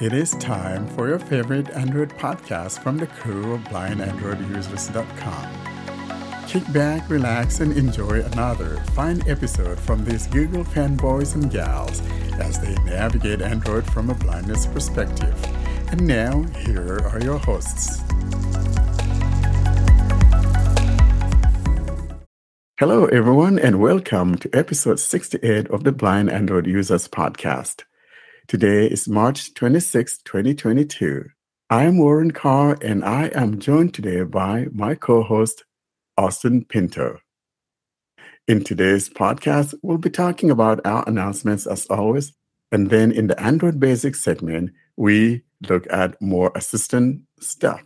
It is time for your favorite Android podcast from the crew of blindandroidusers.com. Kick back, relax, and enjoy another fine episode from these Google fanboys and gals as they navigate Android from a blindness perspective. And now, here are your hosts. Hello, everyone, and welcome to episode 68 of the Blind Android Users Podcast. Today is March 26, 2022. I am Warren Carr, and I am joined today by my co host, Austin Pinto. In today's podcast, we'll be talking about our announcements as always, and then in the Android Basics segment, we look at more assistant stuff.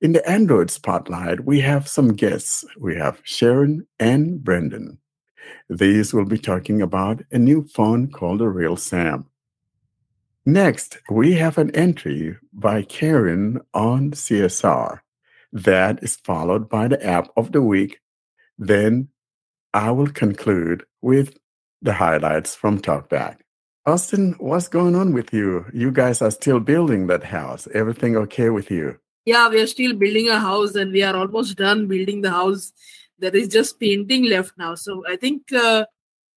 In the Android Spotlight, we have some guests. We have Sharon and Brendan. These will be talking about a new phone called the Real Sam. Next, we have an entry by Karen on CSR. That is followed by the app of the week. Then I will conclude with the highlights from TalkBack. Austin, what's going on with you? You guys are still building that house. Everything okay with you? Yeah, we are still building a house and we are almost done building the house there is just painting left now. So i think uh,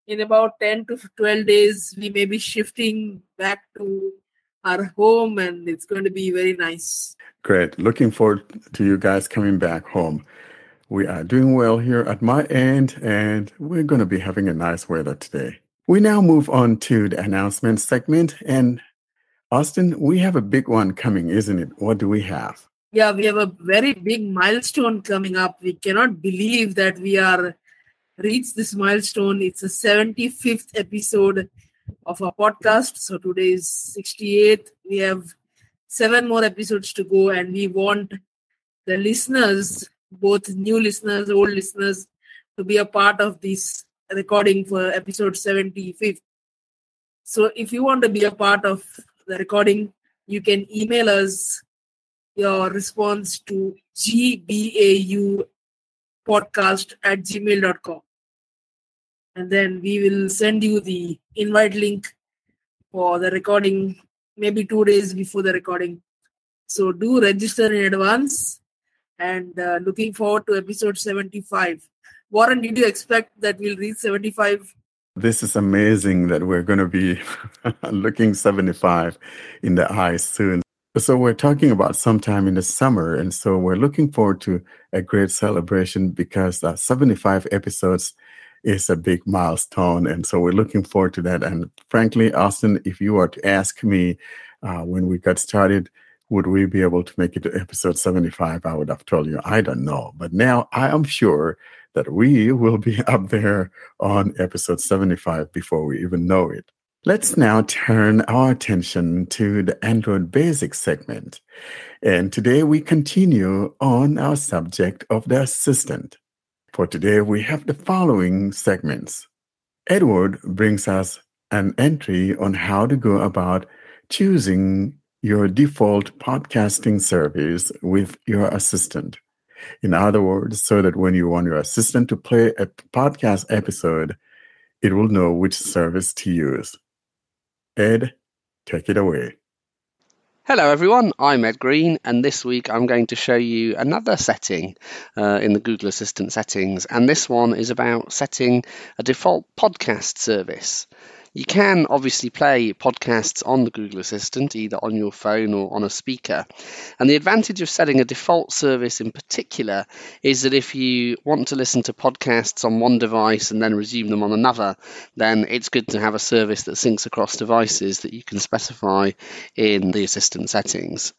in about 10 to 12 days we may be shifting back to our home and it's going to be very nice. Great. Looking forward to you guys coming back home. We are doing well here at my end and we're going to be having a nice weather today. We now move on to the announcement segment and austin we have a big one coming isn't it? What do we have yeah, we have a very big milestone coming up. We cannot believe that we are reached this milestone. It's a 75th episode of our podcast. So today is 68th. We have seven more episodes to go, and we want the listeners, both new listeners, old listeners, to be a part of this recording for episode 75th. So if you want to be a part of the recording, you can email us your response to gbau podcast at gmail.com. And then we will send you the invite link for the recording maybe two days before the recording. So do register in advance and uh, looking forward to episode 75. Warren, did you expect that we'll reach 75? This is amazing that we're going to be looking 75 in the eyes soon. So we're talking about sometime in the summer, and so we're looking forward to a great celebration because uh, 75 episodes is a big milestone, and so we're looking forward to that. And frankly, Austin, if you were to ask me uh, when we got started, would we be able to make it to episode 75? I would have told you I don't know, but now I am sure that we will be up there on episode 75 before we even know it. Let's now turn our attention to the Android Basics segment. And today we continue on our subject of the assistant. For today, we have the following segments. Edward brings us an entry on how to go about choosing your default podcasting service with your assistant. In other words, so that when you want your assistant to play a podcast episode, it will know which service to use. Ed, take it away. Hello everyone, I'm Ed Green and this week I'm going to show you another setting uh, in the Google Assistant settings and this one is about setting a default podcast service. You can obviously play podcasts on the Google Assistant, either on your phone or on a speaker. And the advantage of setting a default service in particular is that if you want to listen to podcasts on one device and then resume them on another, then it's good to have a service that syncs across devices that you can specify in the Assistant settings.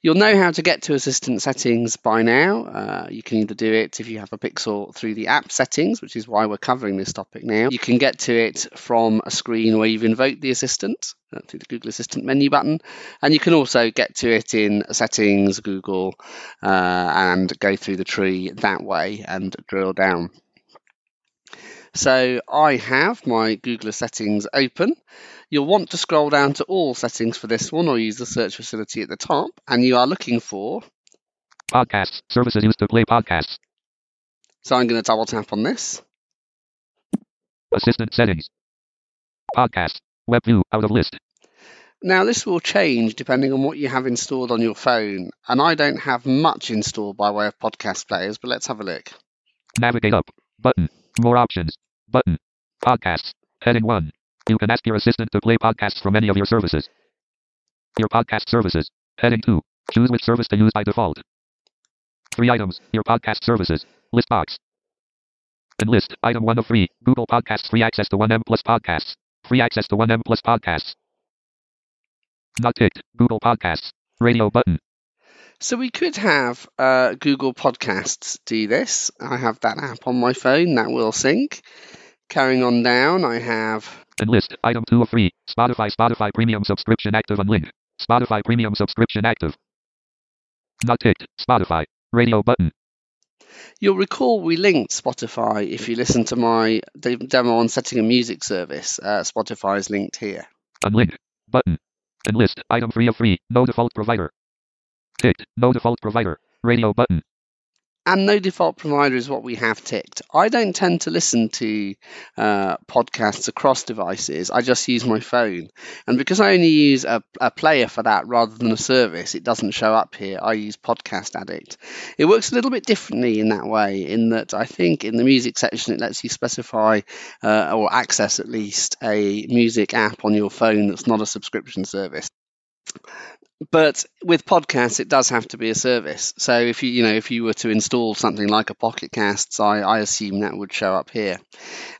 You'll know how to get to assistant settings by now. Uh, you can either do it if you have a Pixel through the app settings, which is why we're covering this topic now. You can get to it from a screen where you've invoked the assistant uh, through the Google Assistant menu button. And you can also get to it in settings, Google, uh, and go through the tree that way and drill down. So I have my Google settings open. You'll want to scroll down to all settings for this one or use the search facility at the top. And you are looking for podcasts, services used to play podcasts. So I'm going to double tap on this. Assistant settings. Podcast. Web view out of list. Now, this will change depending on what you have installed on your phone, and I don't have much installed by way of podcast players, but let's have a look. Navigate up. Button. More options. Button. Podcasts. Heading 1. You can ask your assistant to play podcasts from any of your services. Your podcast services. Heading 2. Choose which service to use by default. Three items. Your podcast services. List box. Enlist. Item 1 of 3. Google Podcasts. Free access to 1M plus podcasts. Free access to 1M plus podcasts. Not ticked. Google Podcasts. Radio button. So we could have uh, Google Podcasts do this. I have that app on my phone that will sync. Carrying on down, I have Enlist. Item 2 of 3. Spotify. Spotify Premium subscription active and link. Spotify Premium subscription active. Not ticked. Spotify. Radio button. You'll recall we linked Spotify if you listen to my de- demo on setting a music service. Uh, Spotify is linked here. Unlink. Button. Enlist. Item 3 of 3. No default provider. Ticked. No default provider. Radio button. And no default provider is what we have ticked. I don't tend to listen to uh, podcasts across devices. I just use my phone. And because I only use a, a player for that rather than a service, it doesn't show up here. I use Podcast Addict. It works a little bit differently in that way, in that I think in the music section it lets you specify uh, or access at least a music app on your phone that's not a subscription service but with podcasts it does have to be a service. So if you you know if you were to install something like a Pocket Casts I, I assume that would show up here.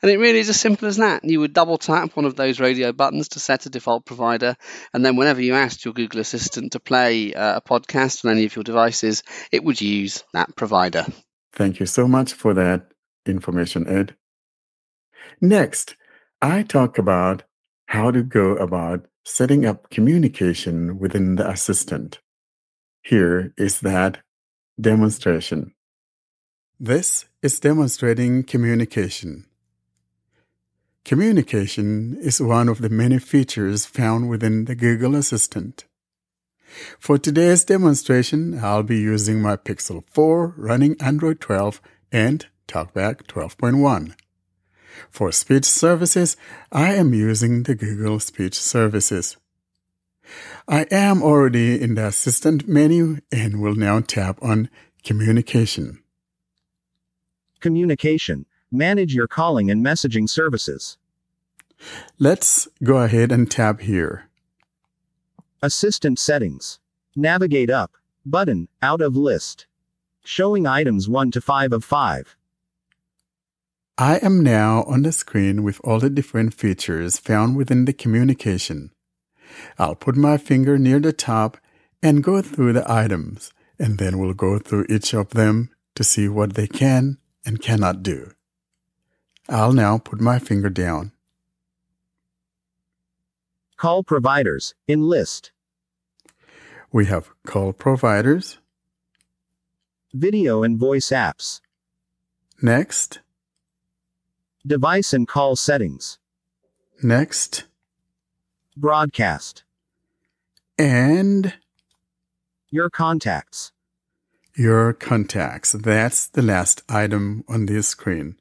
And it really is as simple as that. You would double tap one of those radio buttons to set a default provider. And then whenever you asked your google assistant to play uh, a podcast on any of your devices it would use that provider. Thank you so much for that information, Ed. Next, I talk about how to go about setting up communication within the assistant. Here is that demonstration. This is demonstrating communication. Communication is one of the many features found within the Google Assistant. For today's demonstration, I'll be using my Pixel 4 running Android 12 and TalkBack 12.1. For speech services, I am using the Google Speech Services. I am already in the Assistant menu and will now tap on Communication. Communication. Manage your calling and messaging services. Let's go ahead and tap here. Assistant settings. Navigate up. Button, out of list. Showing items 1 to 5 of 5. I am now on the screen with all the different features found within the communication. I'll put my finger near the top and go through the items, and then we'll go through each of them to see what they can and cannot do. I'll now put my finger down. Call providers, in list. We have call providers. Video and voice apps. Next, Device and call settings. next, Broadcast. and Your contacts. your contacts. That's the last item on this screen.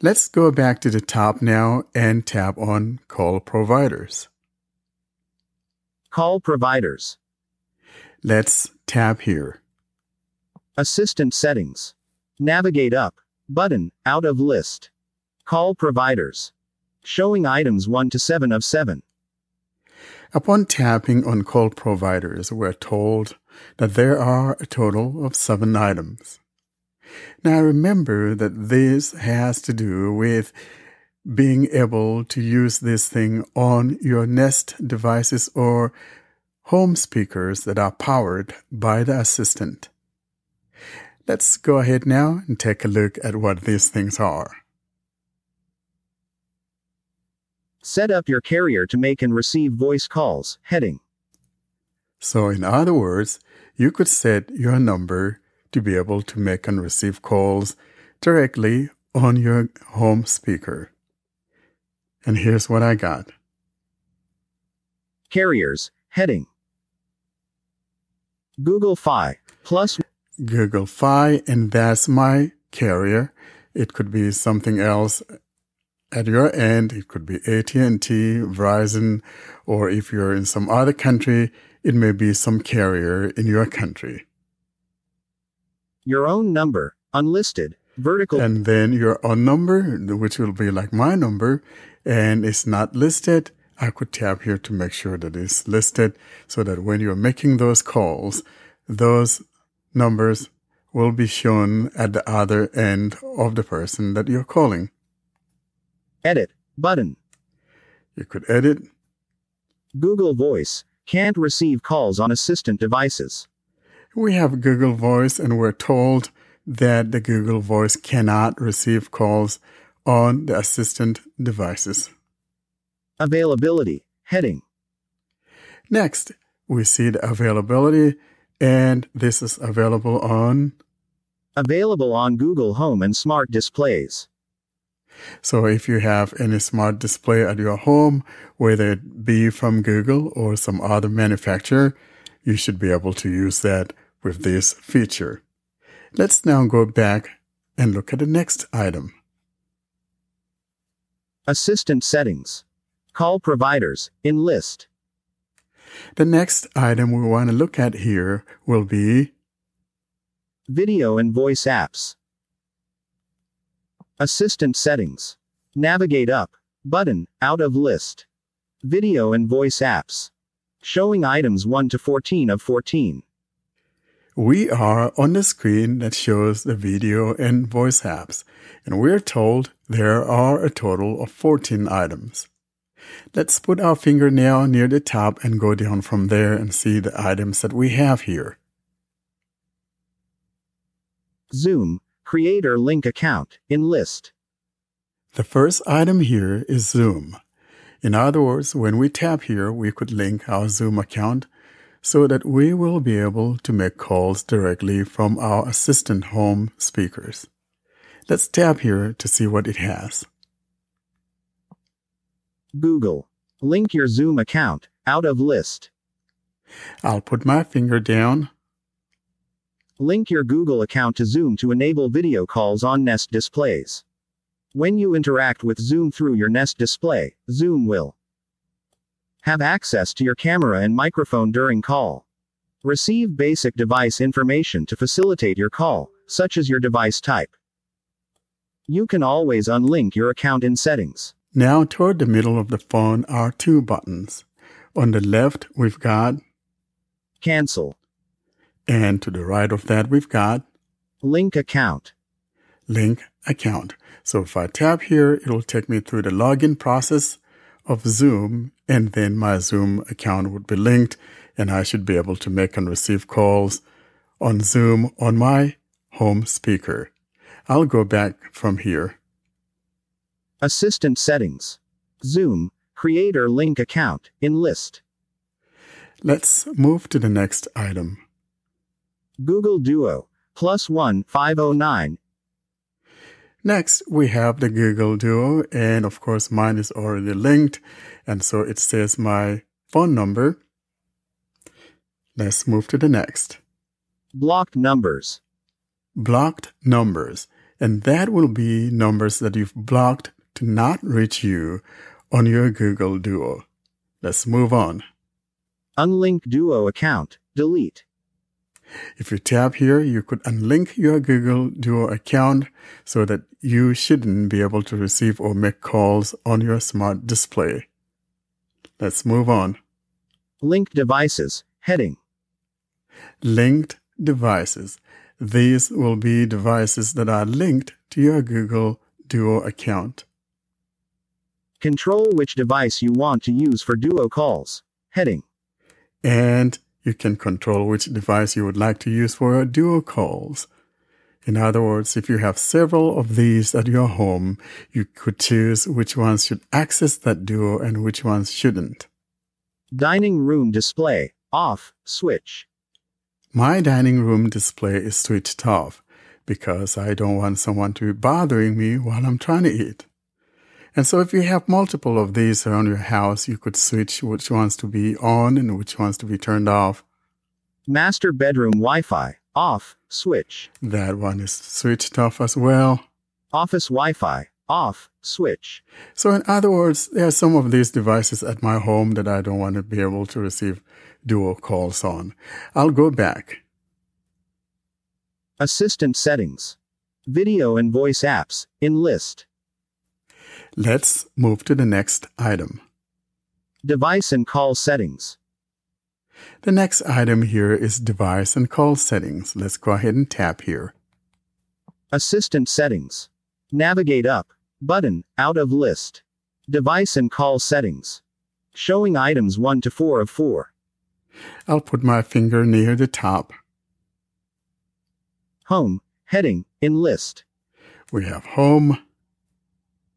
Let's go back to the top now and tap on call providers. Call providers. Let's tap here. Assistant settings. Navigate up. Button, out of list. Call providers. Showing items 1 to 7 of 7. Upon tapping on call providers, we're told that there are a total of seven items. Now remember that this has to do with being able to use this thing on your Nest devices or home speakers that are powered by the assistant. Let's go ahead now and take a look at what these things are. Set up your carrier to make and receive voice calls. Heading. So, in other words, you could set your number to be able to make and receive calls directly on your home speaker. And here's what I got. Carriers. Heading. Google Fi. Plus Google Fi, and that's my carrier. It could be something else at your end, it could be AT&T, Verizon, or if you're in some other country, it may be some carrier in your country. Your own number, unlisted, vertical. And then your own number, which will be like my number, and it's not listed. I could tap here to make sure that it's listed so that when you're making those calls, those numbers will be shown at the other end of the person that you're calling. Edit button. You could edit. Google Voice can't receive calls on assistant devices. We have Google Voice and we're told that the Google Voice cannot receive calls on the assistant devices. Availability heading. Next, we see the availability and this is available on Available on Google Home and smart displays. So if you have any smart display at your home, whether it be from Google or some other manufacturer, you should be able to use that with this feature. Let's now go back and look at the next item. Assistant settings. Call providers in list. The next item we want to look at here will be Video and voice apps. Assistant settings. Navigate up. Button, out of list. Video and voice apps. Showing items 1 to 14 of 14. we are on the screen that shows the video and voice apps, and we're told there are a total of 14 items. Let's put our fingernail near the top and go down from there and see the items that we have here. Zoom, create or link account, in list. The first item here is Zoom. In other words, when we tap here, we could link our Zoom account so that we will be able to make calls directly from our Assistant Home speakers. Let's tap here to see what it has. Google. Link your Zoom account, out of list. I'll put my finger down. Link your Google account to Zoom to enable video calls on Nest displays. When you interact with Zoom through your Nest display, Zoom will have access to your camera and microphone during call. Receive basic device information to facilitate your call, such as your device type. You can always unlink your account in settings. Now, toward the middle of the phone are two buttons. On the left, we've got, Cancel. and to the right of that, we've got Link account. link account. So if I tap here, it'll take me through the login process of Zoom, and then my Zoom account would be linked, and I should be able to make and receive calls on Zoom on my home speaker. I'll go back from here. Assistant settings. Zoom, creator link account, in list. Let's move to the next item. Google Duo, plus one 509, Next, we have the Google Duo, and of course, mine is already linked, and so it says my phone number. Let's move to the next. blocked numbers. Blocked numbers, and that will be numbers that you've blocked to not reach you on your Google Duo. Let's move on. Unlink Duo account, delete. If you tap here, you could unlink your Google Duo account so that you shouldn't be able to receive or make calls on your smart display. Let's move on. Linked devices, heading. Linked devices. These will be devices that are linked to your Google Duo account. Control which device you want to use for Duo calls, heading. And you can control which device you would like to use for your Duo calls. In other words, if you have several of these at your home, you could choose which ones should access that Duo and which ones shouldn't. Dining room display, off, switch. My dining room display is switched off because I don't want someone to be bothering me while I'm trying to eat. And so if you have multiple of these around your house, you could switch which ones to be on and which ones to be turned off. Master bedroom Wi Fi, off, switch. That one is switched off as well. Office Wi Fi, off, switch. So, in other words, there are some of these devices at my home that I don't want to be able to receive duo calls on. I'll go back. Assistant settings. Video and voice apps, in list. Let's move to the next item. Device and call settings. The next item here is device and call settings. Let's go ahead and tap here. Assistant settings. Navigate up. Button, out of list. Device and call settings. Showing items 1 to 4 of 4. I'll put my finger near the top. Home, heading, in list. We have home,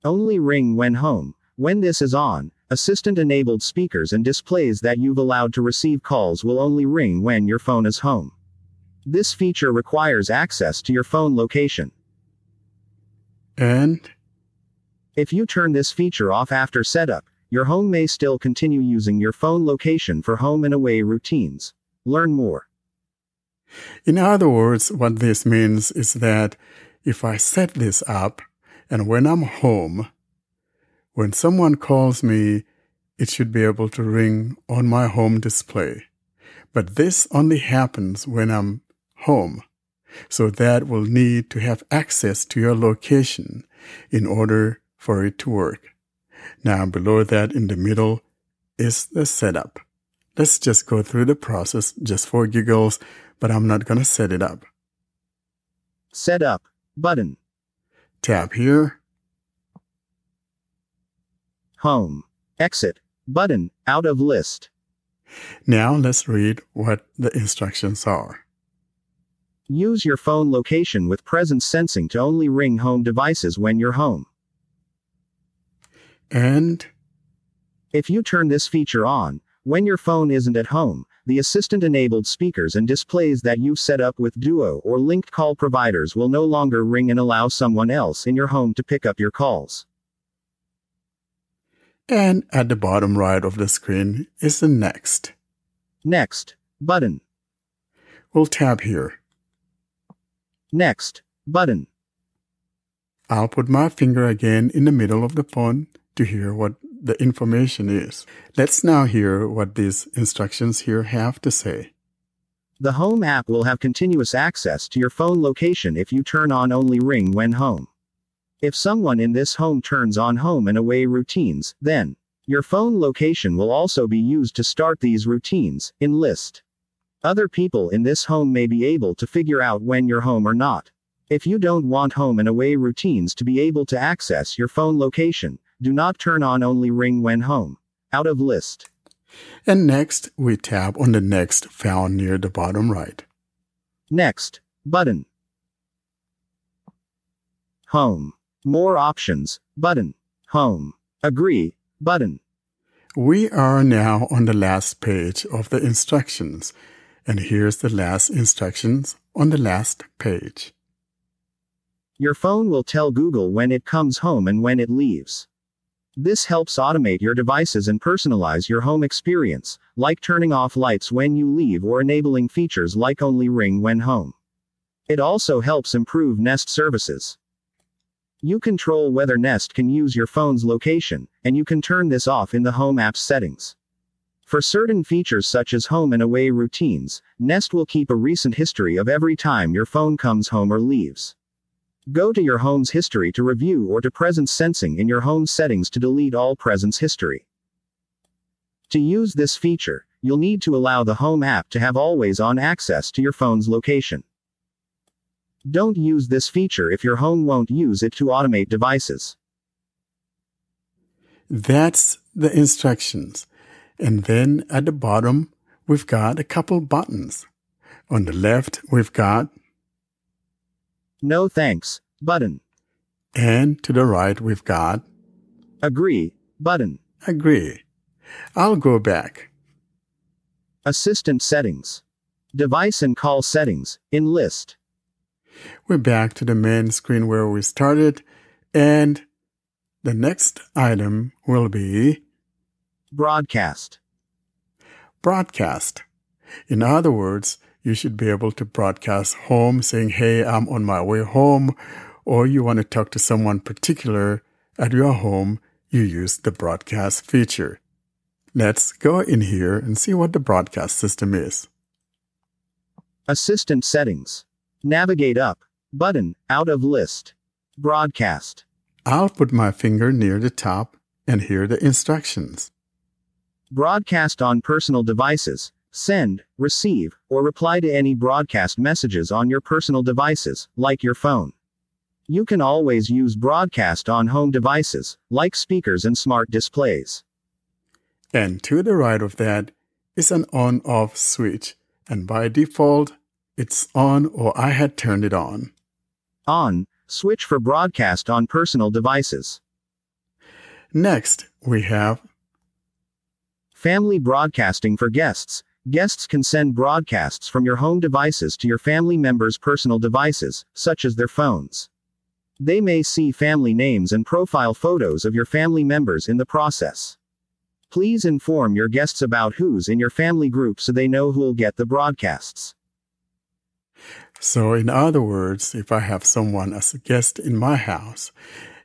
Only ring when home. When this is on, assistant enabled speakers and displays that you've allowed to receive calls will only ring when your phone is home. This feature requires access to your phone location. and If you turn this feature off after setup, your home may still continue using your phone location for home and away routines. Learn more. in other words, what this means is that if I set this up and when I'm home, when someone calls me, it should be able to ring on my home display. But this only happens when I'm home. So that will need to have access to your location in order for it to work. Now below that in the middle is the setup. Let's just go through the process just for giggles, but I'm not going to set it up. Set up. Button. Tap here. Home. Exit. Button. Out of list. Now let's read what the instructions are. Use your phone location with presence sensing to only ring home devices when you're home. And If you turn this feature on, when your phone isn't at home, the assistant enabled speakers and displays that you've set up with Duo or linked call providers will no longer ring and allow someone else in your home to pick up your calls. and at the bottom right of the screen is the next. Next. Button. We'll tap here. Next. Button. I'll put my finger again in the middle of the phone to hear what the information is. Let's now hear what these instructions here have to say. The Home app will have continuous access to your phone location if you turn on only ring when home. If someone in this home turns on home and away routines, then your phone location will also be used to start these routines in list. Other people in this home may be able to figure out when you're home or not. If you don't want home and away routines to be able to access your phone location, do not turn on only ring when home. Out of list. And next, we tap on the next found near the bottom right. Next. Button. Home. More options. Button. Home. Agree. Button. We are now on the last page of the instructions, and here's the last instructions on the last page. Your phone will tell Google when it comes home and when it leaves. This helps automate your devices and personalize your home experience, like turning off lights when you leave or enabling features like only ring when home. It also helps improve Nest services. You control whether Nest can use your phone's location, and you can turn this off in the Home app's settings. For certain features such as home and away routines, Nest will keep a recent history of every time your phone comes home or leaves. Go to your home's history to review or to presence sensing in your home settings to delete all presence history. To use this feature, you'll need to allow the Home app to have always on access to your phone's location. Don't use this feature if your home won't use it to automate devices. That's the instructions. And then at the bottom, we've got a couple buttons. On the left, we've got, No thanks, button. and to the right, we've got Agree, button. agree. I'll go back. Assistant settings. Device and call settings, in list. We're back to the main screen where we started, and the next item will be Broadcast. broadcast. In other words, you should be able to broadcast home saying, Hey, I'm on my way home, or you want to talk to someone particular at your home, you use the broadcast feature. Let's go in here and see what the broadcast system is. Assistant settings. Navigate up. Button, out of list. Broadcast. I'll put my finger near the top and hear the instructions. Broadcast on personal devices. Send, receive, or reply to any broadcast messages on your personal devices, like your phone. You can always use broadcast on home devices, like speakers and smart displays. And to the right of that is an on off switch, and by default, it's on or I had turned it on. On, switch for broadcast on personal devices. Next, we have Family broadcasting for guests. Guests can send broadcasts from your home devices to your family members' personal devices, such as their phones. They may see family names and profile photos of your family members in the process. Please inform your guests about who's in your family group so they know who'll get the broadcasts. So, in other words, if I have someone as a guest in my house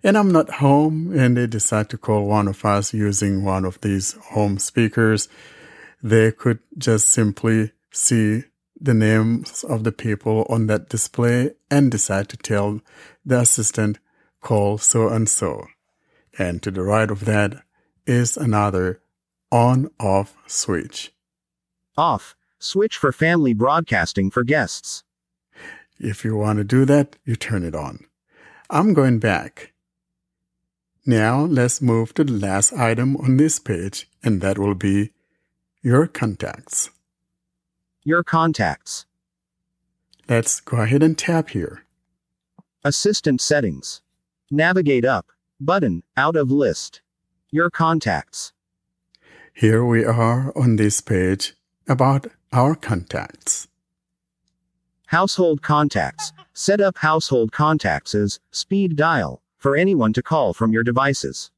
and I'm not home and they decide to call one of us using one of these home speakers, they could just simply see the names of the people on that display and decide to tell the assistant, call so and so. And to the right of that is another on off switch. Off. Switch for family broadcasting for guests. If you want to do that, you turn it on. I'm going back. Now let's move to the last item on this page, and that will be your contacts. Your contacts. Let's go ahead and tap here. Assistant settings. Navigate up. Button, out of list. Your contacts. Here we are on this page about our contacts. Household contacts. Set up household contacts as speed dial for anyone to call from your devices.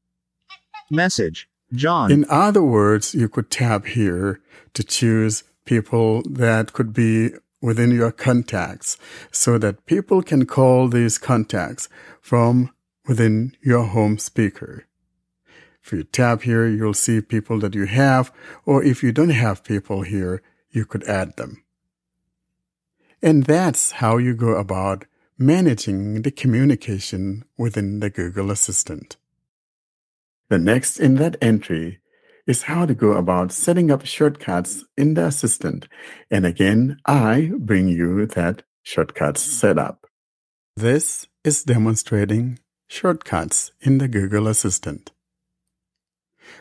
Message. John. In other words, you could tap here to choose people that could be within your contacts so that people can call these contacts from within your home speaker. If you tap here, you'll see people that you have, or if you don't have people here, you could add them. And that's how you go about managing the communication within the Google Assistant. The next in that entry is how to go about setting up shortcuts in the Assistant. And again, I bring you that shortcuts setup. This is demonstrating shortcuts in the Google Assistant.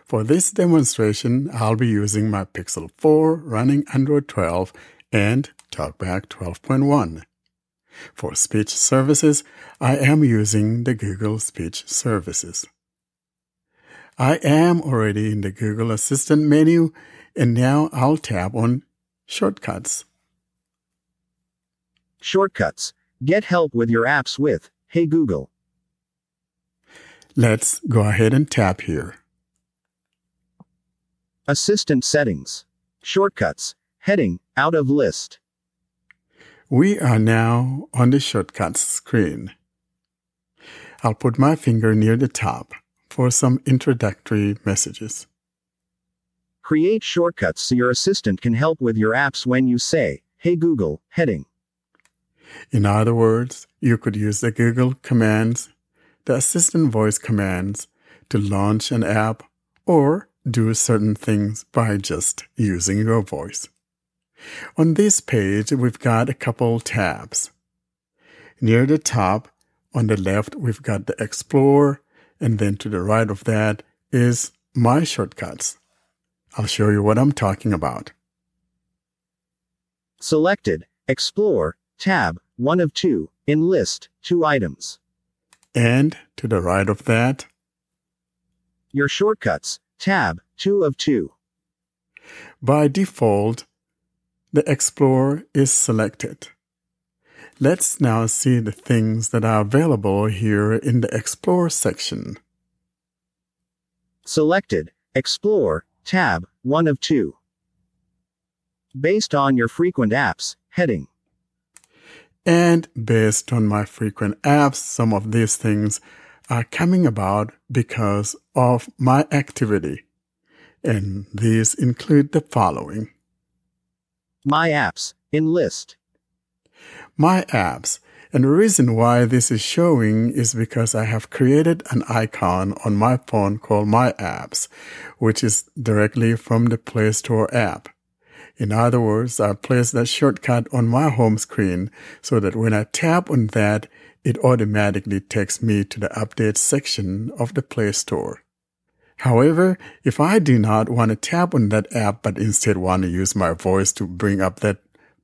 For this demonstration, I'll be using my Pixel 4 running Android 12 and TalkBack 12.1. For speech services, I am using the Google Speech Services. I am already in the Google Assistant menu and now I'll tap on Shortcuts. Shortcuts. Get help with your apps with Hey Google. Let's go ahead and tap here. Assistant settings. Shortcuts. Heading, out of list. We are now on the shortcuts screen. I'll put my finger near the top for some introductory messages. Create shortcuts so your assistant can help with your apps when you say, Hey Google, heading. In other words, you could use the Google commands, the assistant voice commands to launch an app or do certain things by just using your voice. On this page, we've got a couple tabs. Near the top, on the left, we've got the Explore, and then to the right of that is My Shortcuts. I'll show you what I'm talking about. Selected, Explore, tab, 1 of 2, in list, 2 items. And to the right of that, Your shortcuts, tab, 2 of 2. by default, the Explorer is selected. Let's now see the things that are available here in the Explore section. Selected, Explore, tab, 1 of 2. Based on your frequent apps, heading. And based on my frequent apps, some of these things are coming about because of my activity. And these include the following. My apps, in list. My apps. And the reason why this is showing is because I have created an icon on my phone called My Apps, which is directly from the Play Store app. In other words, I placed that shortcut on my home screen so that when I tap on that, it automatically takes me to the update section of the Play Store. However, if I do not want to tap on that app but instead want to use my voice to bring up that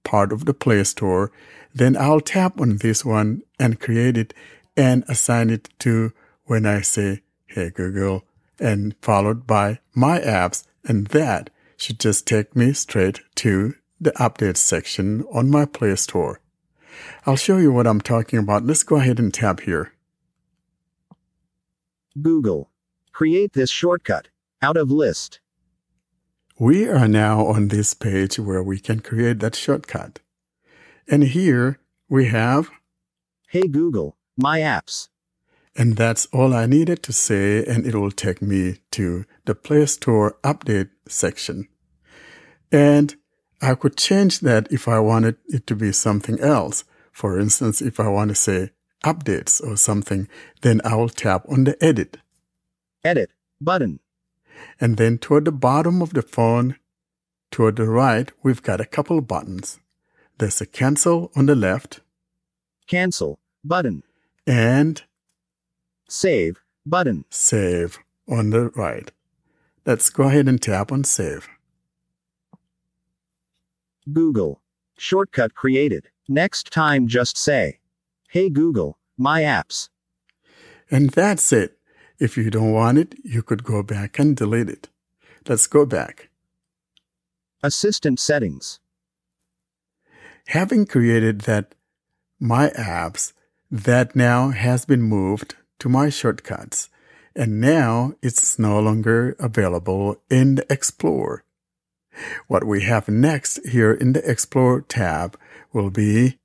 part of the Play Store, then I'll tap on this one and create it and assign it to when I say, Hey Google, and followed by my apps, and that should just take me straight to the update section on my Play Store. I'll show you what I'm talking about. Let's go ahead and tap here. Google. Create this shortcut. Out of list. We are now on this page where we can create that shortcut. And here we have, Hey Google, my apps. and that's all I needed to say, and it will take me to the Play Store update section. And I could change that if I wanted it to be something else. For instance, if I want to say updates or something, then I will tap on the edit. Edit. Button. And then toward the bottom of the phone, toward the right, we've got a couple buttons. There's a cancel on the left Cancel. Button. and Save. Button. save on the right. Let's go ahead and tap on save. Google. Shortcut created. Next time just say, Hey Google, my apps. And that's it. If you don't want it, you could go back and delete it. Let's go back. Assistant settings. Having created that My Apps, that now has been moved to My Shortcuts. And now it's no longer available in the Explorer. What we have next here in the Explore tab will be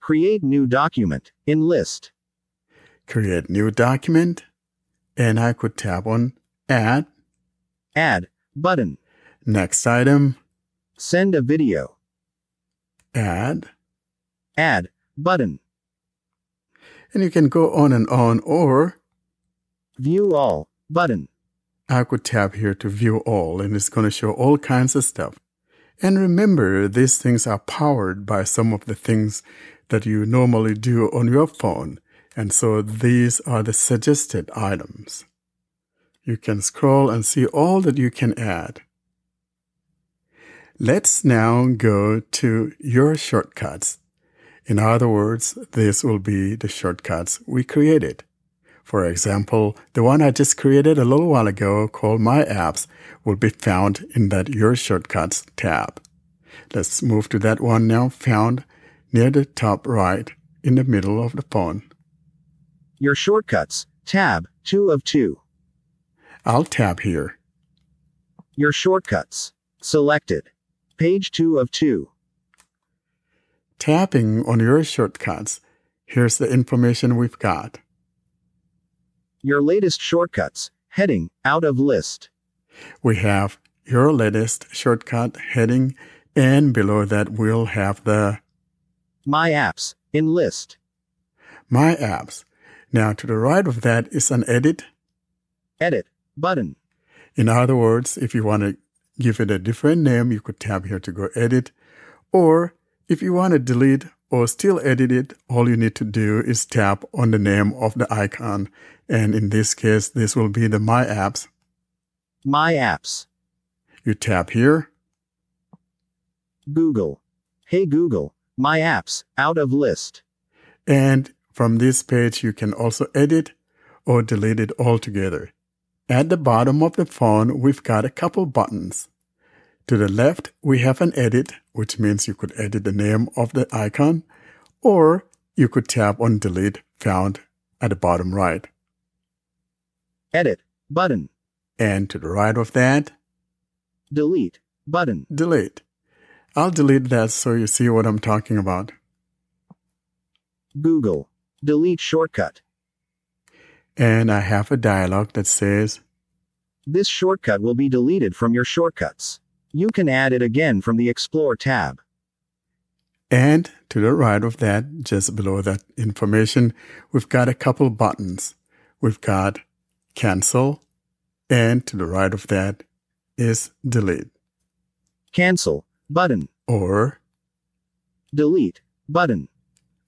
Create new document. In list. create new document and I could tap on add Add. Button. next item Send a video. Add Add. Button. and you can go on and on or View all. Button. I could tap here to view all and it's going to show all kinds of stuff. And remember, these things are powered by some of the things that you normally do on your phone. And so these are the suggested items. You can scroll and see all that you can add. Let's now go to your shortcuts. In other words, this will be the shortcuts we created. For example, the one I just created a little while ago called My Apps will be found in that Your Shortcuts tab. Let's move to that one now found near the top right in the middle of the phone. Your shortcuts. Tab. 2 of 2. I'll tap here. Your shortcuts. Selected. Page 2 of 2. Tapping on your shortcuts, here's the information we've got. Your latest shortcuts. Heading. Out of list. We have your latest shortcut heading, and below that we'll have the My apps. In list. My Apps. Now to the right of that is an edit. Edit. Button. In other words, if you want to give it a different name, you could tap here to go edit. Or if you want to delete or still edit it, all you need to do is tap on the name of the icon. And in this case, this will be the My Apps. My apps. You tap here Google. Hey Google. My apps. Out of list. and from this page, you can also edit or delete it altogether. At the bottom of the phone, we've got a couple buttons. To the left, we have an edit, which means you could edit the name of the icon, or you could tap on delete found at the bottom right. Edit. Button. And to the right of that, Delete. Button. delete. I'll delete that so you see what I'm talking about. Google. Delete shortcut. And I have a dialog that says, This shortcut will be deleted from your shortcuts. You can add it again from the Explore tab. and to the right of that, just below that information, we've got a couple buttons. We've got cancel, and to the right of that is delete Cancel. Button. or Delete. Button.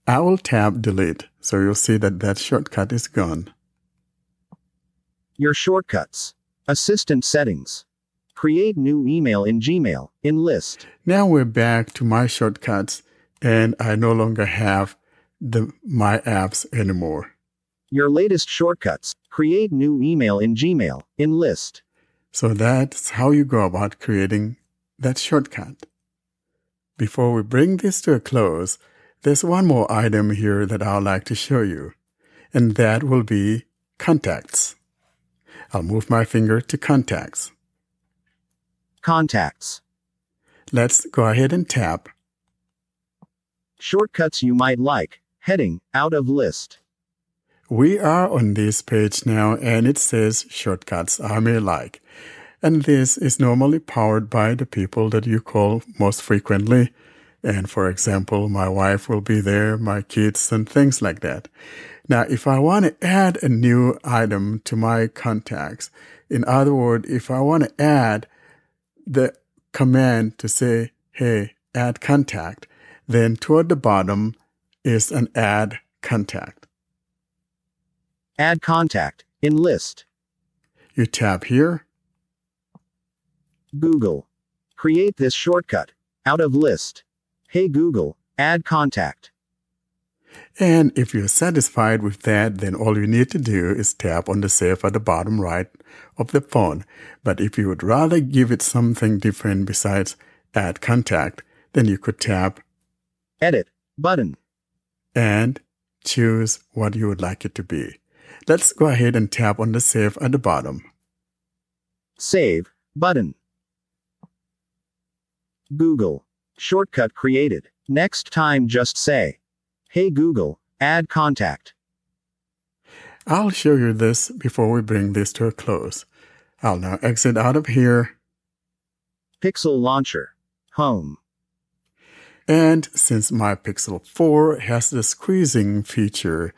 I will tap delete. So you'll see that that shortcut is gone. Your shortcuts. Assistant settings. Create new email in Gmail. In list. Now we're back to my shortcuts and I no longer have the my apps anymore. Your latest shortcuts. Create new email in Gmail. In list. So that's how you go about creating that shortcut. Before we bring this to a close, there's one more item here that I'd like to show you, and that will be contacts. I'll move my finger to contacts. Contacts. Let's go ahead and tap. Shortcuts you might like. Heading. Out of list. We are on this page now and it says shortcuts I may like. And this is normally powered by the people that you call most frequently. And for example, my wife will be there, my kids and things like that. Now, if I want to add a new item to my contacts, in other words, if I want to add the command to say, hey, add contact, then toward the bottom is an add contact. Add contact. In list. You tap here, Google. Create this shortcut. Out of list. Hey Google. Add contact. And if you're satisfied with that, then all you need to do is tap on the save at the bottom right of the phone. But if you would rather give it something different besides add contact, then you could tap Edit. Button. and choose what you would like it to be. Let's go ahead and tap on the save at the bottom. Save. Button. Google. Shortcut created. Next time just say, Hey Google, add contact. I'll show you this before we bring this to a close. I'll now exit out of here Pixel Launcher. Home. And since my Pixel 4 has the squeezing feature,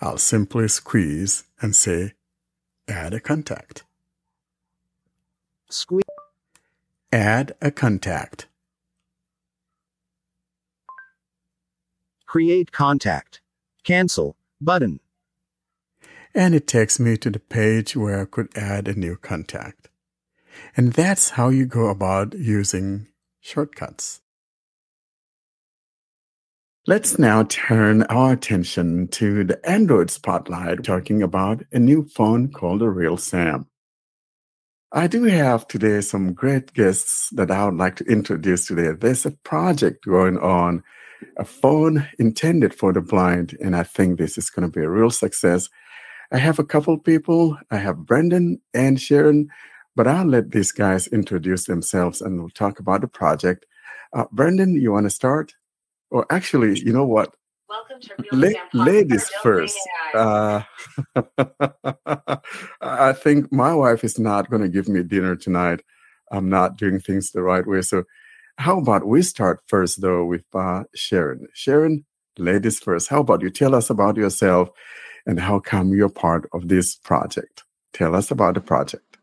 I'll simply squeeze and say, add a contact. Squeeze. Add a contact. Create contact. Cancel. Button. And it takes me to the page where I could add a new contact. And that's how you go about using shortcuts. Let's now turn our attention to the Android spotlight, talking about a new phone called the Real Sam. I do have today some great guests that I would like to introduce today. There's a project going on, a phone intended for the blind, and I think this is going to be a real success. I have a couple people. I have Brendan and Sharon, but I'll let these guys introduce themselves and we'll talk about the project. Uh, Brendan, you want to start? Or actually, you know what? Welcome to Real La- ladies first. Uh, I think my wife is not going to give me dinner tonight. I'm not doing things the right way. So, how about we start first, though, with uh, Sharon? Sharon, ladies first. How about you tell us about yourself and how come you're part of this project? Tell us about the project.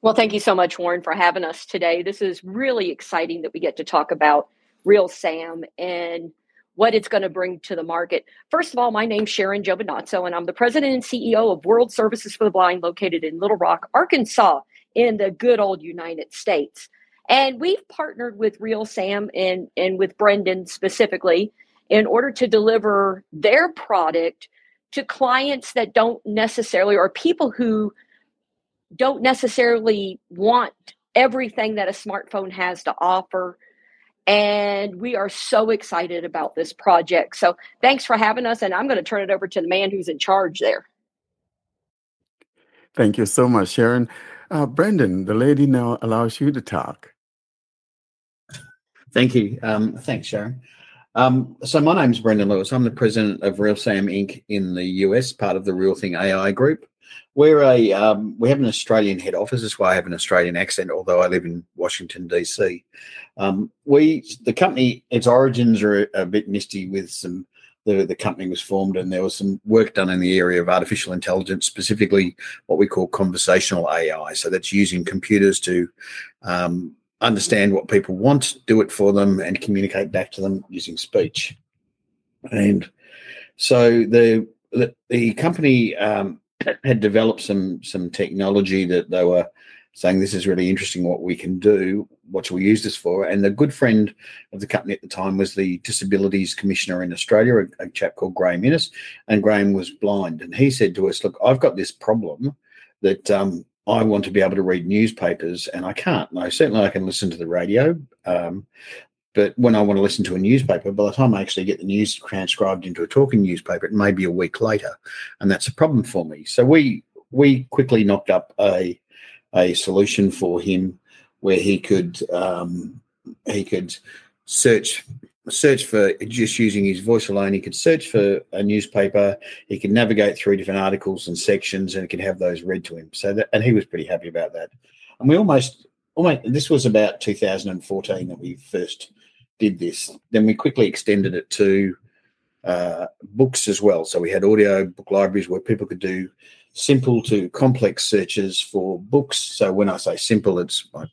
Well, thank you so much, Warren, for having us today. This is really exciting that we get to talk about Real Sam and what it's going to bring to the market. First of all, my name's Sharon Giovinazzo, and I'm the president and CEO of World Services for the Blind, located in Little Rock, Arkansas, in the good old United States. And we've partnered with Real Sam and, and with Brendan specifically in order to deliver their product to clients that don't necessarily, or people who don't necessarily want everything that a smartphone has to offer. And we are so excited about this project. So thanks for having us. And I'm going to turn it over to the man who's in charge there. Thank you so much, Sharon. Uh, Brendan, the lady now allows you to talk. Thank you. Um, thanks, Sharon. Um, so my name's Brendan Lewis. I'm the president of Real Sam Inc. in the US, part of the Real Thing AI group. We're a um, we have an Australian head office. That's why I have an Australian accent, although I live in Washington DC. Um, we the company its origins are a, a bit misty with some the, the company was formed and there was some work done in the area of artificial intelligence, specifically what we call conversational AI. So that's using computers to um, understand what people want, do it for them, and communicate back to them using speech. And so the the, the company um, had developed some some technology that they were saying this is really interesting what we can do. What shall we use this for? And the good friend of the company at the time was the disabilities commissioner in australia a, a chap called graham innes and graham was blind. And he said to us look i've got this problem that um, i want to be able to read newspapers and i can't no certainly i can listen to the radio um, but when I want to listen to a newspaper, by the time I actually get the news transcribed into a talking newspaper, it may be a week later, and that's a problem for me. So we we quickly knocked up a a solution for him where he could um, he could search search for just using his voice alone. He could search for a newspaper. He could navigate through different articles and sections, and could have those read to him. So that, and he was pretty happy about that. And we almost, almost this was about 2014 that we first did this. Then we quickly extended it to uh, books as well. So we had audio book libraries where people could do simple to complex searches for books. So when I say simple, it's like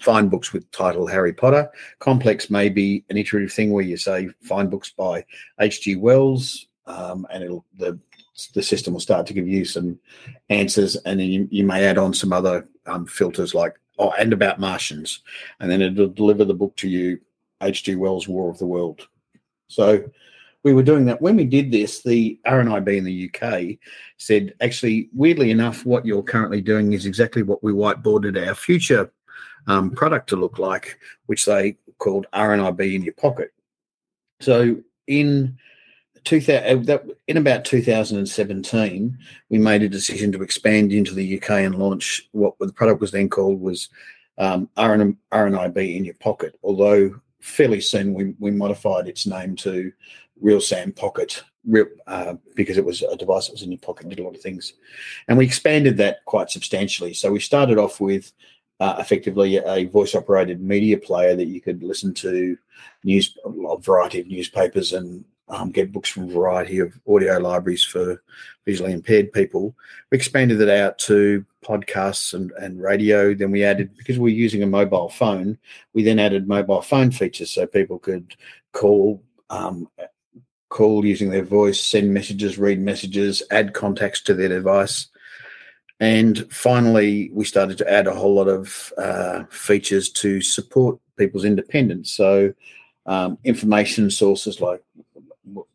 find books with title Harry Potter. Complex may be an iterative thing where you say find books by H.G. Wells, um, and the the system will start to give you some answers, and then you, you may add on some other um, filters like oh, and about Martians, and then it'll deliver the book to you, H.G. Wells' War of the World. So we were doing that. When we did this, the RNIB in the UK said, actually, weirdly enough, what you're currently doing is exactly what we whiteboarded our future um, product to look like, which they called RNIB in your pocket. So in 2000, uh, in about 2017, we made a decision to expand into the UK and launch what the product was then called was um, RN, RNIB in your pocket. Although fairly soon we, we modified its name to Real Sam Pocket uh, because it was a device that was in your pocket did a lot of things. And we expanded that quite substantially. So we started off with uh, effectively a voice operated media player that you could listen to news a variety of newspapers and um, get books from a variety of audio libraries for visually impaired people. We expanded it out to podcasts and, and radio. Then we added, because we are using a mobile phone, we then added mobile phone features so people could call. Um, call using their voice, send messages, read messages, add contacts to their device. And finally, we started to add a whole lot of uh, features to support people's independence. So, um, information sources like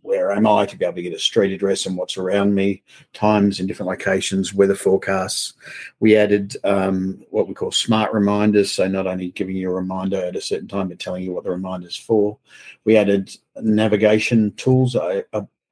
where am I to be able to get a street address and what's around me, times in different locations, weather forecasts. We added um, what we call smart reminders. So not only giving you a reminder at a certain time, but telling you what the reminder is for. We added navigation tools, a,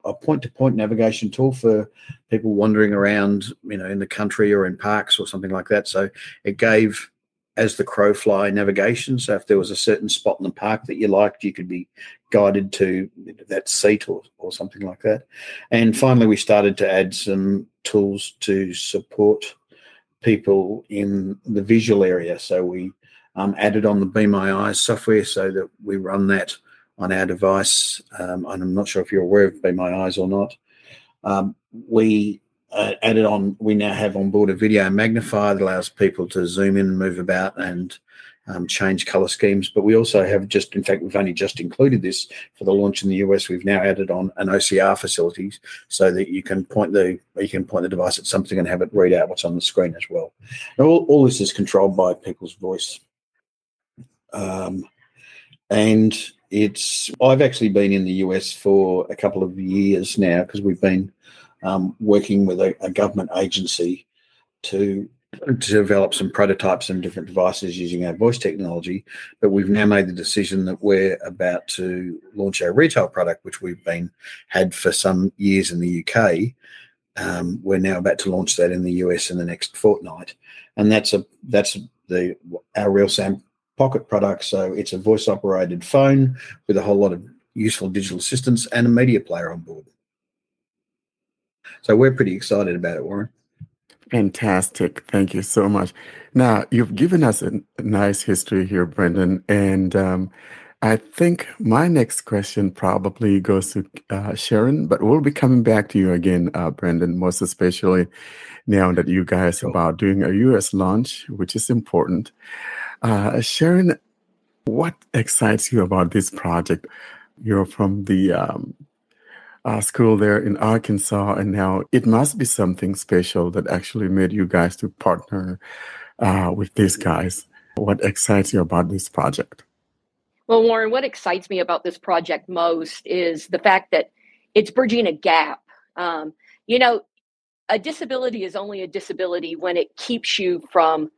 a point-to-point navigation tool for people wandering around, you know, in the country or in parks or something like that. So it gave as the crow fly navigation. So if there was a certain spot in the park that you liked, you could be guided to that seat or, or something like that. And finally, we started to add some tools to support people in the visual area. So we um, added on the Be My Eyes software so that we run that on our device. Um, and I'm not sure if you're aware of Be My Eyes or not. Um, we uh, added on, we now have on board a video magnifier that allows people to zoom in move about and um, change color schemes. But we also have just, in fact, we've only just included this for the launch in the US. We've now added on an OCR facilities so that you can point the you can point the device at something and have it read out what's on the screen as well. And all, all this is controlled by people's voice. Um, and it's I've actually been in the US for a couple of years now because we've been um, working with a, a, government agency to to develop some prototypes and different devices using our voice technology. But we've now made the decision that we're about to launch our retail product, which we've been had for some years in the UK. Um, we're now about to launch that in the US in the next fortnight, and that's a that's the our real Sam pocket product. So it's a voice operated phone with a whole lot of useful digital assistants and a media player on board. So we're pretty excited about it, Warren. Fantastic. Thank you so much. Now, you've given us a nice history here, Brendan. And um, I think my next question probably goes to uh, Sharon, but we'll be coming back to you again, uh, Brendan, most especially now that you guys are about doing a US launch, which is important. Uh, Sharon, what excites you about this project? You're from the um, uh, school there in Arkansas, and now it must be something special that actually made you guys to partner uh, with these guys. What excites you about this project? Well, Warren, what excites me about this project most is the fact that it's bridging a gap. Um, you know, a disability is only a disability when it keeps you from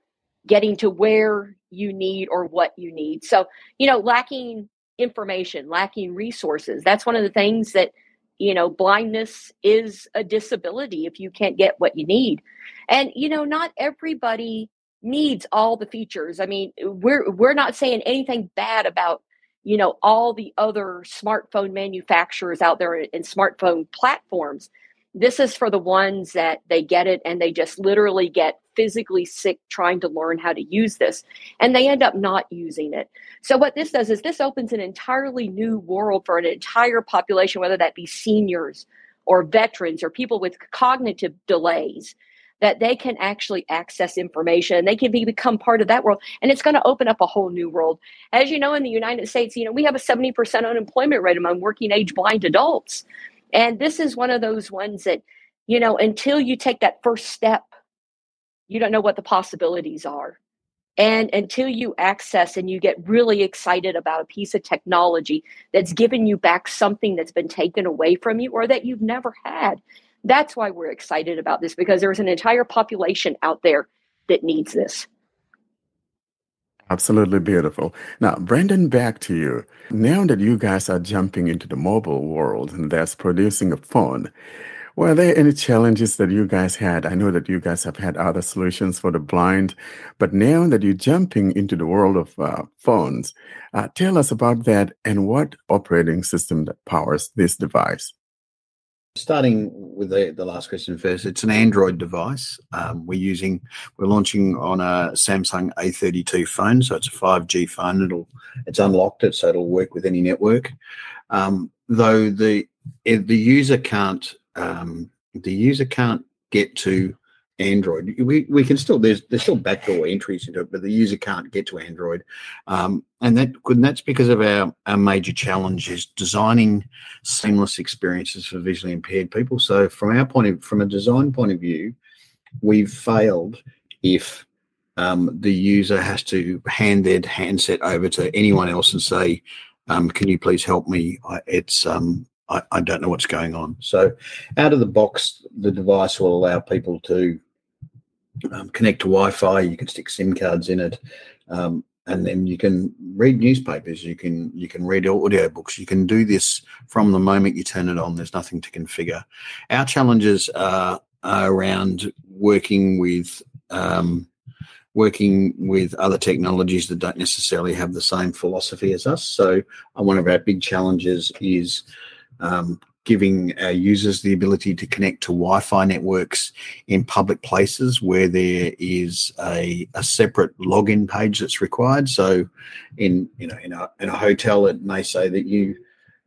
getting to where you need or what you need. So, you know, lacking information, lacking resources, that's one of the things that you know blindness is a disability if you can't get what you need. And you know not everybody needs all the features. I mean we're we're not saying anything bad about you know all the other smartphone manufacturers out there and smartphone platforms this is for the ones that they get it and they just literally get physically sick trying to learn how to use this and they end up not using it. So what this does is this opens an entirely new world for an entire population whether that be seniors or veterans or people with cognitive delays that they can actually access information and they can be, become part of that world. And it's going to open up a whole new world. As you know in the united states you know we have a 70% unemployment rate among working age blind adults and this is one of those ones that, you know, until you take that first step, you don't know what the possibilities are. And until you access and you get really excited about a piece of technology that's given you back something that's been taken away from you or that you've never had, that's why we're excited about this because there's an entire population out there that needs this. Absolutely beautiful. Now, Brendan, back to you. Now that you guys are jumping into the mobile world and that's producing a phone, were there any challenges that you guys had? I know that you guys have had other solutions for the blind, but now that you're jumping into the world of uh, phones, uh, tell us about that and what operating system that powers this device. Starting with the, the last question first, it's an Android device. Um, we're using, we're launching on a Samsung A32 phone, so it's a 5G phone. It'll, it's unlocked it, so it'll work with any network. Um, though the the user can't, um, the user can't get to Android. We, we can still there's there's still backdoor entries into it, but the user can't get to Android, um, and that and that's because of our our major challenge is designing seamless experiences for visually impaired people. So from our point of from a design point of view, we've failed if um, the user has to hand their handset over to anyone else and say, um, "Can you please help me?" I, it's um, I, I, don't know what's going on. So, out of the box, the device will allow people to um, connect to Wi-Fi. You can stick SIM cards in it, um, and then you can read newspapers. You can you can read audio books. You can do this from the moment you turn it on. There's nothing to configure. Our challenges are, are around working with um, working with other technologies that don't necessarily have the same philosophy as us. So, one of our big challenges is um, giving our users the ability to connect to Wi-Fi networks in public places where there is a, a separate login page that's required. So, in you know in a in a hotel, it may say that you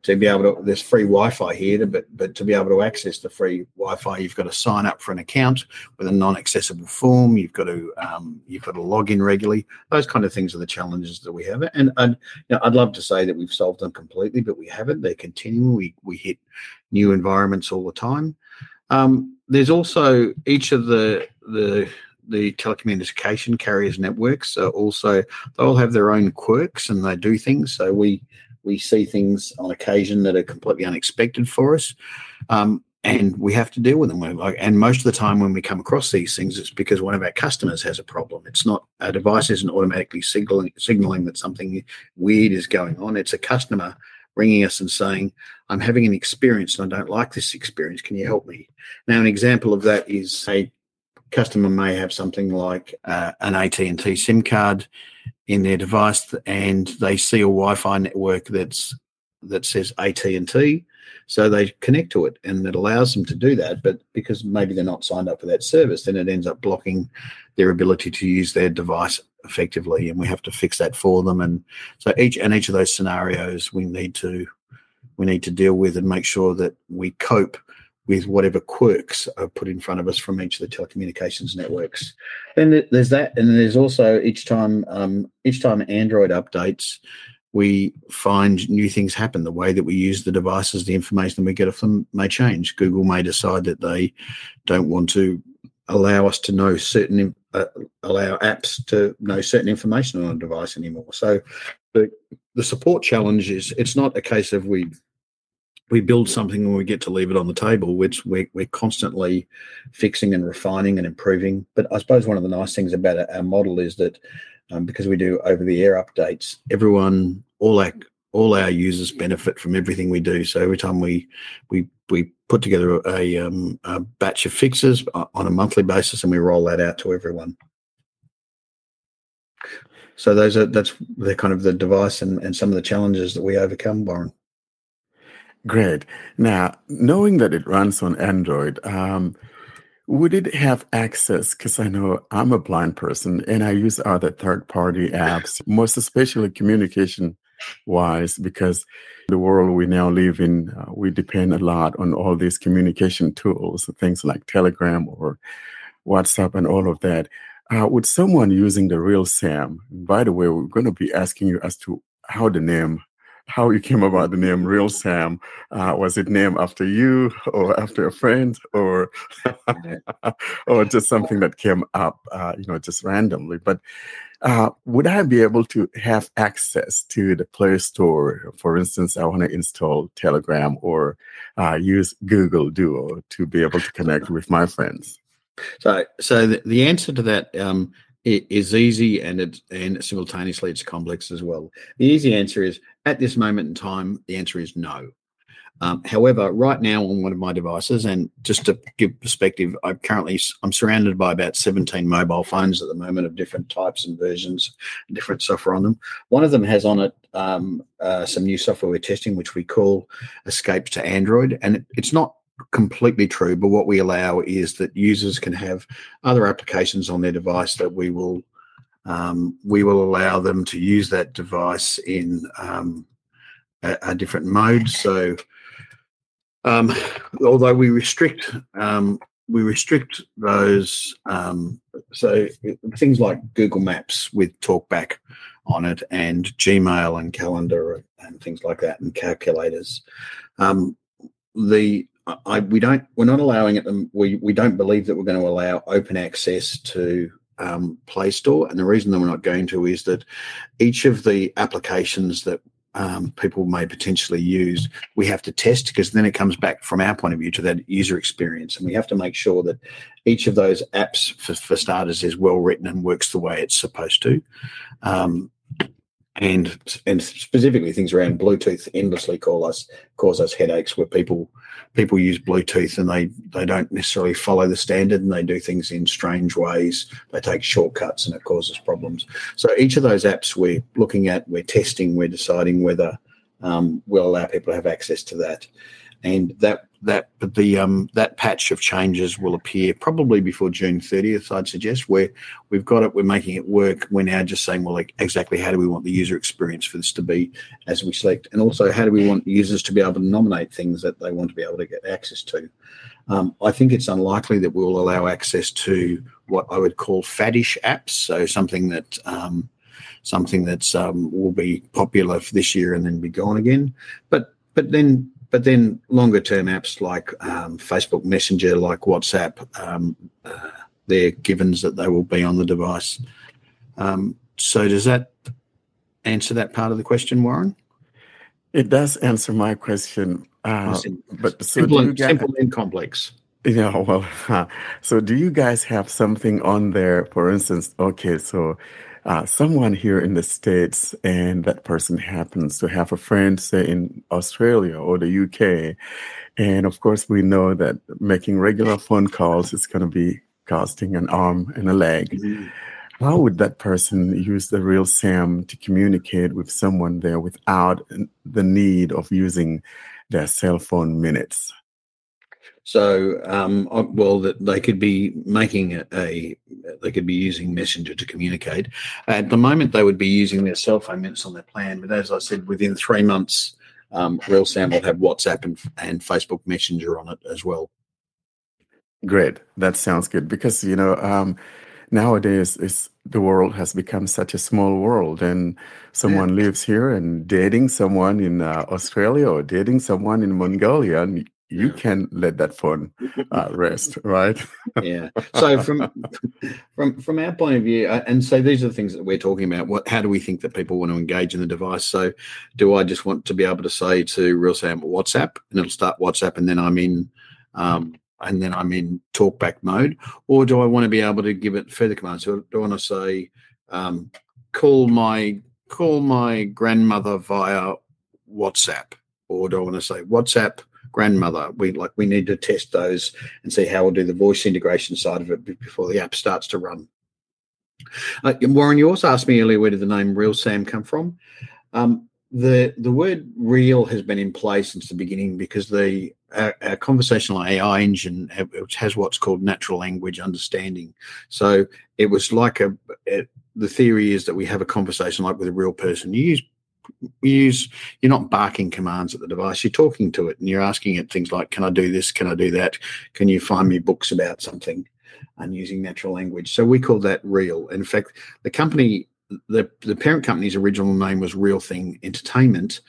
to be able to there's free wi-fi here but but to be able to access the free wi-fi you've got to sign up for an account with a non-accessible form. You've got to um, you've got to log in regularly. Those kind of things are the challenges that we have. And, and you know, i'd love to say that we've solved them completely but we haven't. They're continuing. We, we hit new environments all the time. Um, there's also each of the the the telecommunication carriers networks are also they all have their own quirks and they do things. So we we see things on occasion that are completely unexpected for us. Um, and we have to deal with them. And most of the time, when we come across these things, it's because one of our customers has a problem. It's not a device isn't automatically signaling, signaling that something weird is going on. It's a customer ringing us and saying, "I'm having an experience and I don't like this experience. Can you help me?" Now, an example of that is a customer may have something like uh, an AT&T SIM card in their device and they see a Wi-Fi network that's that says AT&T so they connect to it and it allows them to do that but because maybe they're not signed up for that service then it ends up blocking their ability to use their device effectively and we have to fix that for them. And so each and each of those scenarios we need to we need to deal with and make sure that we cope with whatever quirks are put in front of us from each of the telecommunications networks. Then there's that, and there's also each time um, each time Android updates, we find new things happen. The way that we use the devices, the information we get off them may change. Google may decide that they don't want to allow us to know certain uh, allow apps to know certain information on a device anymore. So the the support challenge is it's not a case of we we build something and we get to leave it on the table, which we're, we're constantly fixing and refining and improving. But I suppose one of the nice things about our model is that um, because we do over the air updates, everyone, all our all our users benefit from everything we do. So every time we we we put together a, um, a batch of fixes on a monthly basis and we roll that out to everyone. So those are that's the kind of the device and, and some of the challenges that we overcome, Warren. Great. Now, knowing that it runs on Android, um, would it have access? Because I know I'm a blind person and I use other third party apps, most especially communication wise, because the world we now live in, uh, we depend a lot on all these communication tools, things like Telegram or WhatsApp and all of that. Uh, would someone using the real Sam, by the way, we're going to be asking you as to how the name how you came about the name Real Sam. Uh, was it named after you or after a friend or or just something that came up, uh, you know, just randomly? But uh, would I be able to have access to the Play Store? For instance, I want to install Telegram or uh, use Google Duo to be able to connect with my friends. So, so the, the answer to that um, is easy and it, and simultaneously it's complex as well. The easy answer is at this moment in time, the answer is no. Um, however, right now on one of my devices, and just to give perspective, I'm currently I'm surrounded by about 17 mobile phones at the moment of different types and versions, different software on them. One of them has on it um, uh, some new software we're testing, which we call Escapes to Android, and it, it's not completely true, but what we allow is that users can have other applications on their device that we will um, we will allow them to use that device in um, a, a, different mode. So, um, although we restrict um, we restrict those, um, so things like Google Maps with TalkBack on it, and Gmail and Calendar and things like that, and calculators. Um, the I, we don't we're not allowing it we we don't believe that we're going to allow open access to um, Play Store, and the reason that we're not going to is that each of the applications that um, people may potentially use, we have to test because then it comes back from our point of view to that user experience, and we have to make sure that each of those apps, for, for starters, is well written and works the way it's supposed to. Um, and and specifically things around Bluetooth endlessly call us cause us headaches where people people use Bluetooth and they they don't necessarily follow the standard and they do things in strange ways. They take shortcuts and it causes problems. So each of those apps we're looking at, we're testing, we're deciding whether um, we'll allow people to have access to that and that that the um, that patch of changes will appear probably before June 30th. I'd suggest where we've got it, we're making it work. We're now just saying, well, like exactly how do we want the user experience for this to be as we select, and also how do we want users to be able to nominate things that they want to be able to get access to. Um, I think it's unlikely that we'll allow access to what I would call faddish apps, so something that um, something that's um, will be popular for this year and then be gone again. But but then but then longer term apps like um, Facebook Messenger, like WhatsApp, um, uh, they're givens that they will be on the device. Um, so does that answer that part of the question, Warren? It does answer my question. Uh, but so simple, and, guys, simple and complex. Yeah, well, uh, so do you guys have something on there? For instance, okay, so uh, someone here in the States and that person happens to have a friend, say, in Australia or the UK. And of course, we know that making regular phone calls is going to be costing an arm and a leg. Mm-hmm. how would that person use the real Sam to communicate with someone there without the need of using their cell phone minutes? So, um, well, that they could be making a, a, they could be using Messenger to communicate. At the moment, they would be using their cell phone minutes on their plan. But as I said, within three months, um, Real Sam will have WhatsApp and, and Facebook Messenger on it as well. Great, that sounds good because you know um, nowadays is the world has become such a small world, and someone yeah. lives here and dating someone in uh, Australia or dating someone in Mongolia, and you can let that phone uh, rest, right? yeah. So from from from our point of view, uh, and so these are the things that we're talking about. What? How do we think that people want to engage in the device? So, do I just want to be able to say to Real Sam WhatsApp, and it'll start WhatsApp, and then I'm in. Um, and then I'm in talkback mode, or do I want to be able to give it further commands? So do I want to say, um, call my call my grandmother via WhatsApp, or do I want to say WhatsApp grandmother. We like we need to test those and see how we'll do the voice integration side of it before the app starts to run. Uh, Warren, you also asked me earlier where did the name Real Sam come from. Um, the the word real has been in place since the beginning because the our, our conversational AI engine has what's called natural language understanding. So it was like a, it, the theory is that we have a conversation like with a real person. You use use you're not barking commands at the device you're talking to it and you're asking it things like can i do this? Can i do that? Can you find me books about something? And using natural language. So we call that real. In fact the company the, the parent company's original name was real thing entertainment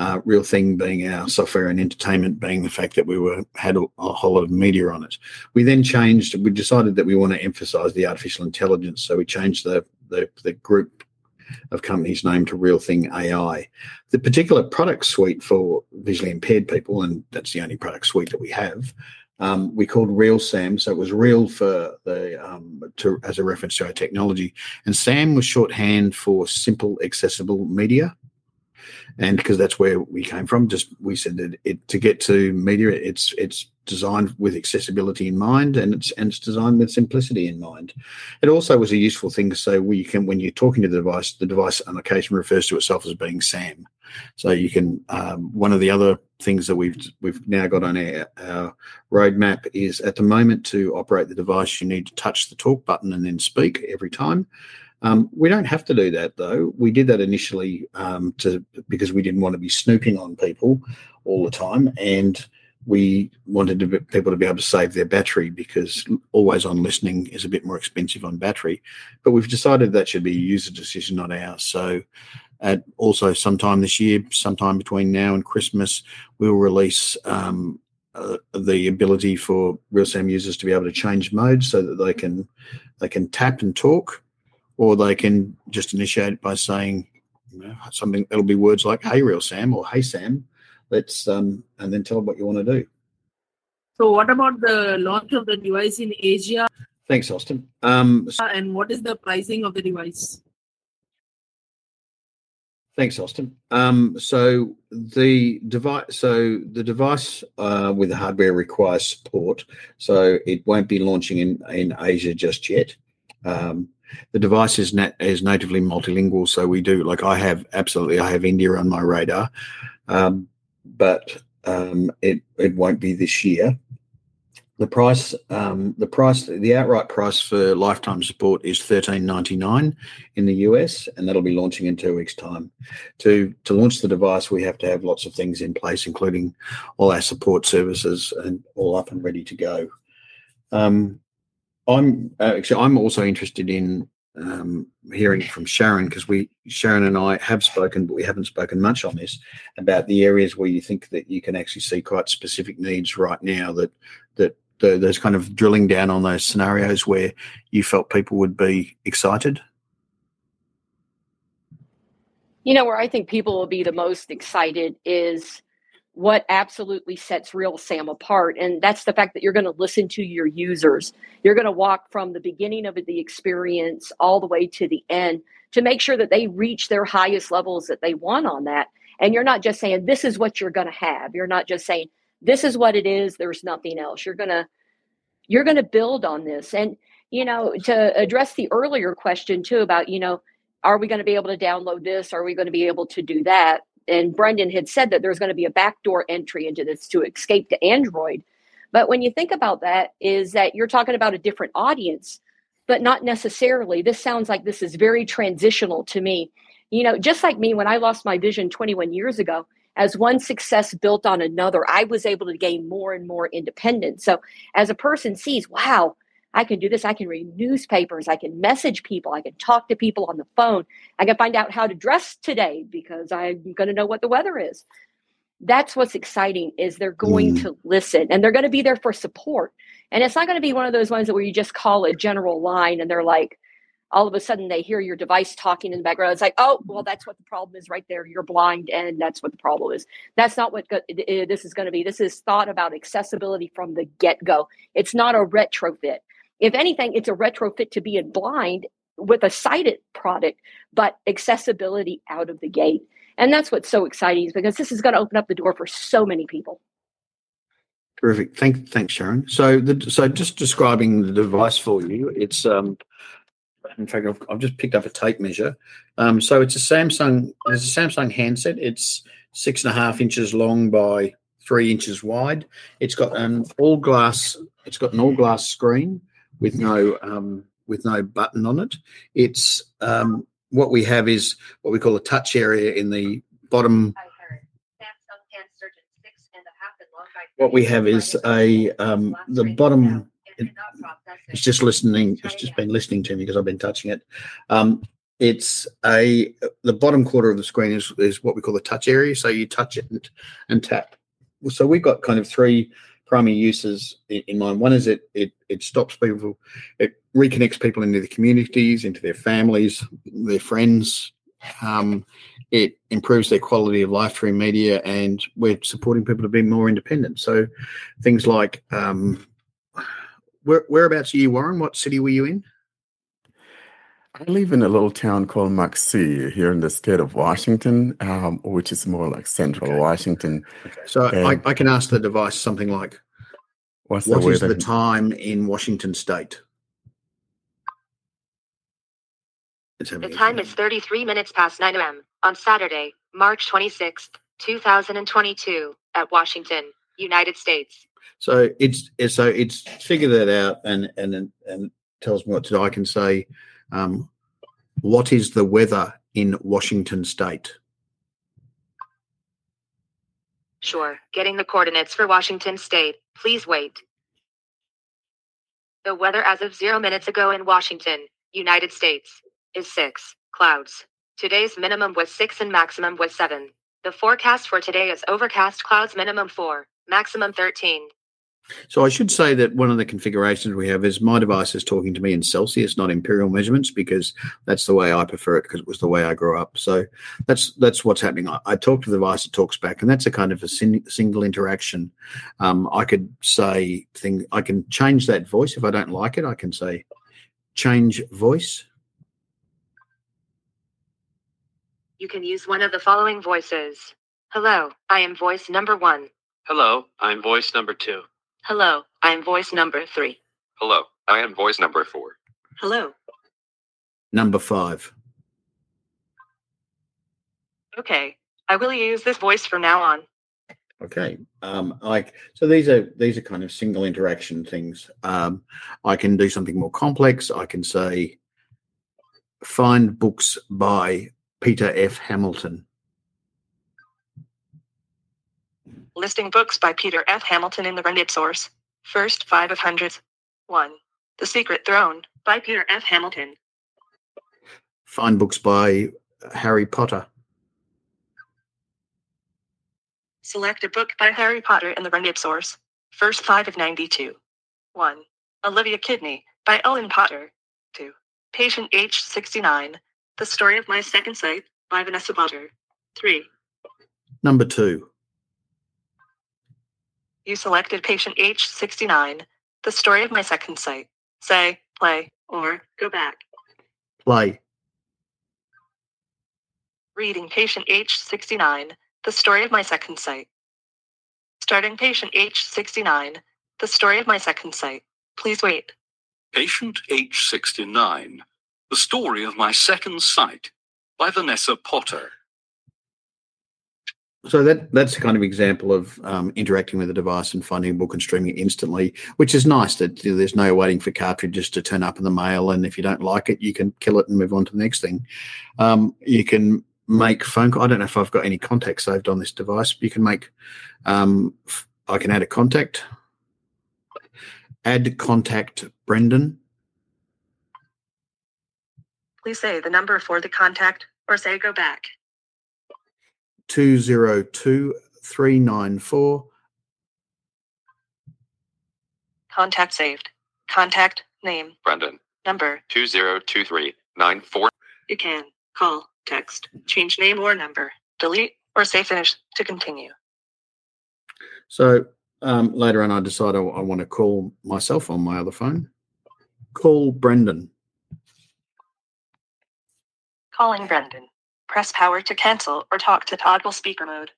uh, real thing being our software and entertainment being the fact that we were had a, a, whole lot of media on it. We then changed we decided that we want to emphasize the artificial intelligence. So we changed the the, the group of companies named to Real Thing AI. The particular product suite for visually impaired people, and that's the only product suite that we have, um, we called Real Sam. So it was real for the um, to, as a reference to our technology, and Sam was shorthand for simple, accessible media and because that's where we came from just we said that it to get to media it's it's designed with accessibility in mind and it's and it's designed with simplicity in mind. It also was a useful thing to say we can when you're talking to the device the device on occasion refers to itself as being sam. So you can um, one of the other things that we've we've now got on our, our roadmap is at the moment to operate the device you need to touch the talk button and then speak every time. Um, we don't have to do that though. We did that initially um, to because we didn't want to be snooping on people all the time, and we wanted to be, people to be able to save their battery because always on listening is a bit more expensive on battery. But we've decided that should be a user decision, not ours. So. At also sometime this year, sometime between now and Christmas, we'll release um, uh, the ability for RealSam users to be able to change modes so that they can they can tap and talk or they can just initiate it by saying you know, something. It'll be words like "Hey, real Sam" or "Hey, Sam." Let's um, and then tell them what you want to do. So, what about the launch of the device in Asia? Thanks, Austin. Um, and what is the pricing of the device? Thanks, Austin. Um, so the device, so the device uh, with the hardware requires support, so it won't be launching in in Asia just yet. Um, the device is nat- is natively multilingual, so we do like I have absolutely I have India on my radar, um, but um, it it won't be this year. The price, um, the price, the outright price for lifetime support is thirteen ninety nine in the US, and that'll be launching in two weeks' time. To to launch the device, we have to have lots of things in place, including all our support services and all up and ready to go. Um, I'm actually I'm also interested in um, hearing from Sharon because we Sharon and I have spoken, but we haven't spoken much on this about the areas where you think that you can actually see quite specific needs right now that that the, there's kind of drilling down on those scenarios where you felt people would be excited. You know where I think people will be the most excited is what absolutely sets real sam apart and that's the fact that you're going to listen to your users you're going to walk from the beginning of the experience all the way to the end to make sure that they reach their highest levels that they want on that and you're not just saying this is what you're going to have you're not just saying this is what it is there's nothing else you're going to you're going to build on this. And, you know, to address the earlier question too about, you know, are we going to be able to download this? Are we going to be able to do that? And Brendan had said that there's going to be a backdoor entry into this to escape to Android. But when you think about that, is that you're talking about a different audience, but not necessarily. This sounds like this is very transitional to me. You know, just like me, when I lost my vision 21 years ago, as one success built on another, I was able to gain more and more independence. So as a person sees, wow, I can do this. I can read newspapers. I can message people. I can talk to people on the phone. I can find out how to dress today because I'm going to know what the weather is. That's what's exciting is they're going mm. to listen and they're going to be there for support. And it's not going to be one of those ones where you just call a general line and they're like, all of a sudden they hear your device talking in the background. It's like, oh, well, that's what the problem is right there. You're blind, and that's what the problem is. That's not what go- this is going to be. This is thought about accessibility from the get go. It's not a retrofit. If anything, it's a retrofit to being blind with a sighted product, but accessibility out of the gate. And that's what's so exciting is because this is going to open up the door for so many people. Terrific. Thank, thanks, Sharon. So, the, so just describing the device for you, it's um, in fact, I've, I've just picked up a tape measure. Um, so it's a Samsung. It's a Samsung handset. It's six and a half inches long by three inches wide. It's got an all glass. It's got an all glass screen with no um, with no button on it. It's um, what we have is what we call a touch area in the bottom. What we have is a um, the bottom it's just listening. It's just been listening to me because I've been touching it. Um, it's a the bottom quarter of the screen is, is what we call the touch area. So you touch it and, and tap. So we've got kind of three primary uses in, in mind. One is it it it stops people, it reconnects people into the communities, into their families, their friends. Um, it improves their quality of life through media, and we're supporting people to be more independent. So things like um, where, whereabouts are you, Warren? What city were you in? I live in a little town called Moxee here in the state of Washington, um, which is more like central okay. Washington. Okay. So I, I, can ask the device something like, What's what the, is the time in Washington state? The time is 33 minutes past 9 a.m. on Saturday, March 26th, 2022, at Washington, United States. So it's, it's so it's figured that out and and and tells me what to do. I can say, um, what is the weather in Washington State? Sure, getting the coordinates for Washington State. Please wait. The weather as of zero minutes ago in Washington, United States, is six clouds. Today's minimum was six and maximum was seven. The forecast for today is overcast clouds minimum four, maximum 13. So I should say that one of the configurations we have is my device is talking to me in Celsius, not imperial measurements, because that's the way I prefer it because it was the way I grew up. So that's that's what's happening. I, I talk to the device, it talks back, and that's a kind of a sin, single interaction. Um, I could say thing. I can change that voice if I don't like it. I can say change voice. You can use one of the following voices. Hello, I am voice number one. Hello, I'm voice number two. Hello, I'm voice number three. Hello, I am voice number four. Hello. Number five. Okay, I will use this voice from now on. Okay. Um, like so these are these are kind of single interaction things. Um, I can do something more complex. I can say find books by Peter F. Hamilton. Listing books by Peter F. Hamilton in the Reddit source. First five of hundreds. 1. The Secret Throne by Peter F. Hamilton. Find books by Harry Potter. Select a book by Harry Potter in the Reddit source. First five of 92. 1. Olivia Kidney by Ellen Potter. 2. Patient H 69. The Story of My Second Sight by Vanessa Potter. 3. Number 2. You selected patient H69, the story of my second sight. Say, play, or go back. Play. Reading patient H69, the story of my second sight. Starting patient H69, the story of my second sight. Please wait. Patient H69 The Story of My Second Sight by Vanessa Potter. So that that's a kind of example of um, interacting with the device and finding a book and streaming it instantly, which is nice. That you know, there's no waiting for cartridges to turn up in the mail, and if you don't like it, you can kill it and move on to the next thing. Um, you can make phone. Call. I don't know if I've got any contacts saved on this device. You can make. Um, I can add a contact. Add contact Brendan. Please say the number for the contact or say go back. Two zero two three nine four. Contact saved. Contact name. Brendan. Number. 202394. You can call, text, change name or number, delete, or say finish to continue. So um, later on, I decide I, I want to call myself on my other phone. Call Brendan. Calling Brendan. Press power to cancel or talk to toggle speaker mode.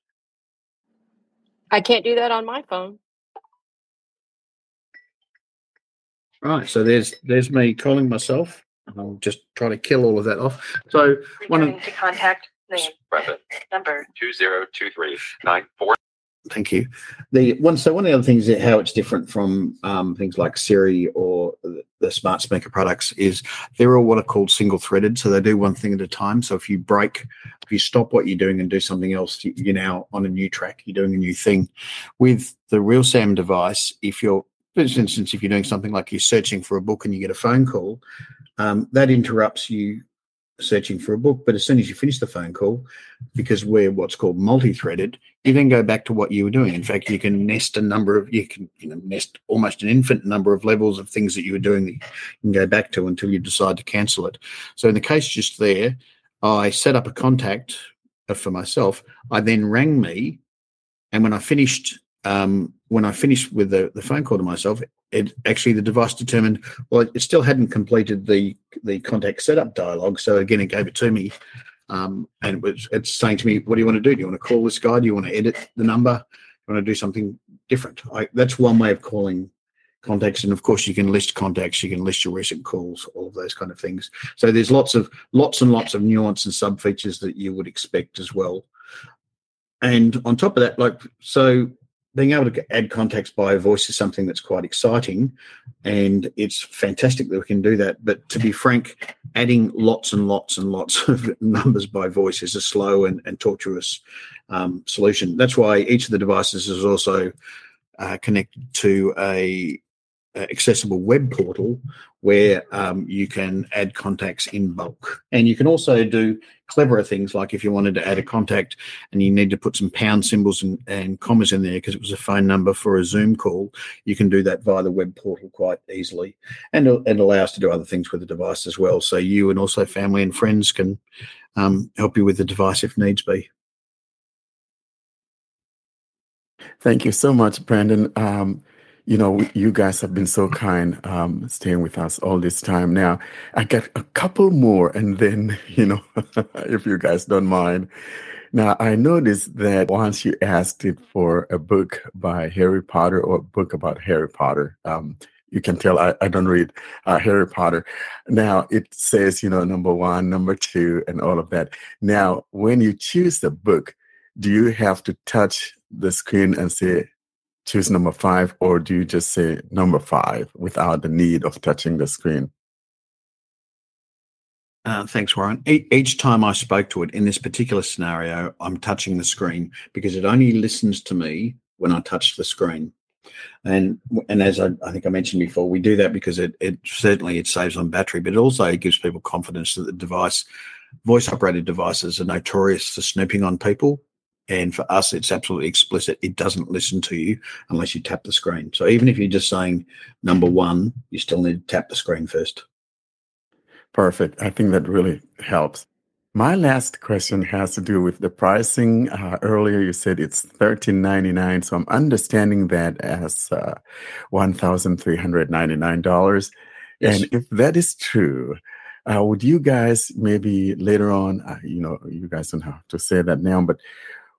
I can't do that on my phone. Right. So there's there's me calling myself. I'll just try to kill all of that off. So one Returning of to contact name, Brendan. number. 202394. Thank you. The one, so one of the other things that how it's different from um, things like Siri or the- smart speaker products is they're all what are called single threaded. So they do one thing at a time. So if you break, if you stop what you're doing and do something else, you- you're now on a new track. You're doing a new thing. With the Real Sam device, if you're, for instance, if you're doing something like you're searching for a book and you get a phone call, um, that interrupts you searching for a book. But as soon as you finish the phone call, because we're what's called multi-threaded, you then go back to what you were doing. In fact, you can nest a number of you can you know nest almost an infinite number of levels of things that you were doing that you can go back to until you decide to cancel it. So in the case just there, I set up a contact uh, for myself. I then rang me, and when I finished um, when I finished with the, the phone call to myself, it actually the device determined well it still hadn't completed the the contact setup dialogue. So again, it gave it to me. Um, and it was, it's saying to me, what do you want to do? Do you want to call this guy? Do you want to edit the number? Do you want to do something different? I, that's one way of calling contacts. And of course, you can list contacts, you can list your recent calls, all of those kind of things. So there's lots of lots and lots of nuance and sub features that you would expect as well. And on top of that, like so being able to add contacts by voice is something that's quite exciting and it's fantastic that we can do that. But to be frank adding lots and lots and lots of numbers by voice is a slow and, and tortuous um, solution. That's why each of the devices is also uh, connected to a, a accessible web portal where um, you can add contacts in bulk. And you can also do cleverer things like if you wanted to add a contact and you need to put some pound symbols and, and commas in there because it was a phone number for a Zoom call, you can do that via the web portal quite easily. And it, allows to do other things with the device as well. So you and also family and friends can um, help you with the device if needs be. Thank you so much, Brandon. Um, you know, you guys have been so kind um, staying with us all this time. Now, I got a couple more, and then, you know, if you guys don't mind. Now, I noticed that once you asked it for a book by Harry Potter or a book about Harry Potter, um, you can tell I, I don't read uh, Harry Potter. Now, it says, you know, number one, number two, and all of that. Now, when you choose the book, do you have to touch the screen and say, choose number five, or do you just say number five without the need of touching the screen? Uh, thanks, Warren. E- each time I spoke to it in this particular scenario, I'm touching the screen because it only listens to me when I touch the screen. And and as I, I think I mentioned before, we do that because it, it certainly it saves on battery, but it also gives people confidence that the device, voice operated devices, are notorious for snooping on people. And for us, it's absolutely explicit. It doesn't listen to you unless you tap the screen. So even if you're just saying number one, you still need to tap the screen first. Perfect. I think that really helps. My last question has to do with the pricing. Uh, earlier, you said it's thirteen ninety nine, so I'm understanding that as uh, one thousand three hundred ninety nine dollars. Yes. And if that is true, uh, would you guys maybe later on? Uh, you know, you guys don't have to say that now, but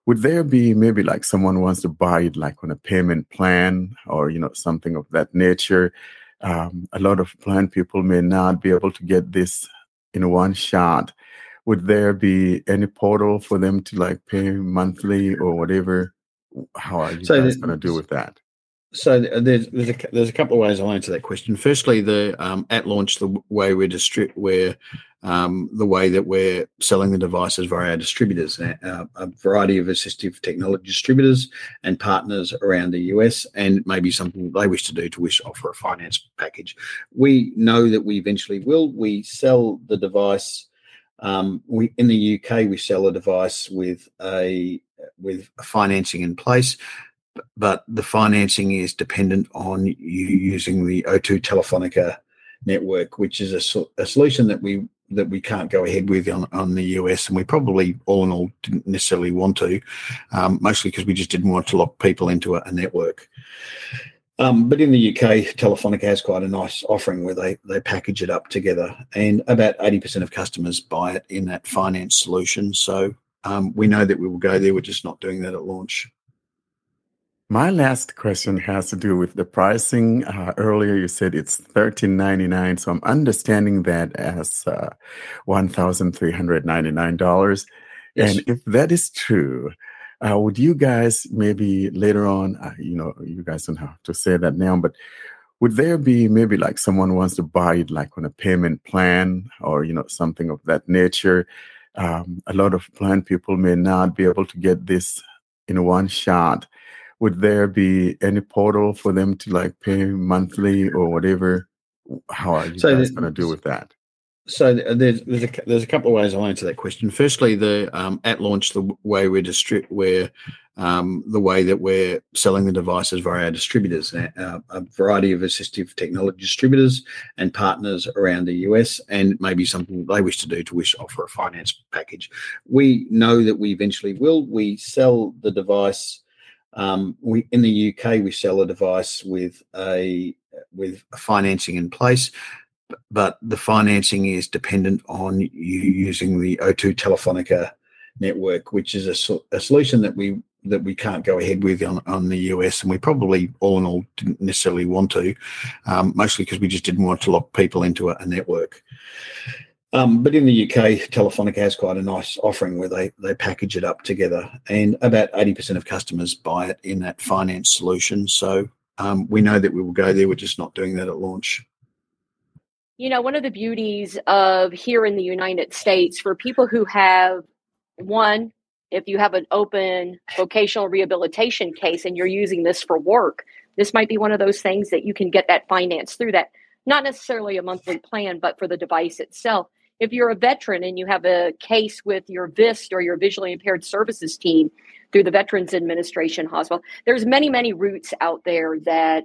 would there be maybe like someone wants to buy it like on a payment plan or you know something of that nature? um, a lot of blind people may not be able to get this in one shot. Would there be any portal for them to like pay monthly or whatever? How are you So guys going to do with that? So there's there's a, there's a couple of ways I'll answer that question. Firstly, the um, at launch, the way we're distri- we're um, the way that we're selling the devices via our distributors, uh, a variety of assistive technology distributors and partners around the US, and maybe something they wish to do to wish offer a finance package. We know that we eventually will. We sell the device. Um, we in the UK we sell a device with a with financing in place but the financing is dependent on you using the O2 Telefonica network, which is a, a solution that we that we can't go ahead with on, on the US, and we probably all in all didn't necessarily want to, um, mostly because we just didn't want to lock people into a, a network. Um, but in the UK, Telefonica has quite a nice offering where they they package it up together, and about eighty percent of customers buy it in that finance solution. So um, we know that we will go there. We're just not doing that at launch. My last question has to do with the pricing. Uh, earlier, you said it's thirteen ninety nine, so I'm understanding that as uh, one thousand three hundred ninety nine dollars. Yes. And if that is true, uh, would you guys maybe later on? Uh, you know, you guys don't have to say that now, but would there be maybe like someone wants to buy it like on a payment plan or you know something of that nature? Um, a lot of blind people may not be able to get this in one shot would there be any portal for them to like pay monthly or whatever? How are you So guys going to do with that? So there's there's a, there's a couple of ways I'll answer that question. Firstly, the um, at launch, the way we're distri- we're um, the way that we're selling the devices via our distributors, uh, a variety of assistive technology distributors and partners around the US, and maybe something they wish to do to wish offer a finance package. We know that we eventually will. We sell the device. Um, we in the UK we sell a device with a with financing in place but the financing is dependent on you using the O2 Telefonica network, which is a, a solution that we that we can't go ahead with on, on the US, and we probably all in all didn't necessarily want to, um, mostly because we just didn't want to lock people into a, a network. Um, but in the UK, Telefonica has quite a nice offering where they they package it up together, and about eighty percent of customers buy it in that finance solution. So um, we know that we will go there. We're just not doing that at launch. You know, one of the beauties of here in the United States for people who have one, if you have an open vocational rehabilitation case and you're using this for work, this might be one of those things that you can get that finance through that. Not necessarily a monthly plan, but for the device itself. If you're a veteran and you have a case with your VIST or your visually impaired services team through the Veterans Administration Hospital, there's many, many routes out there that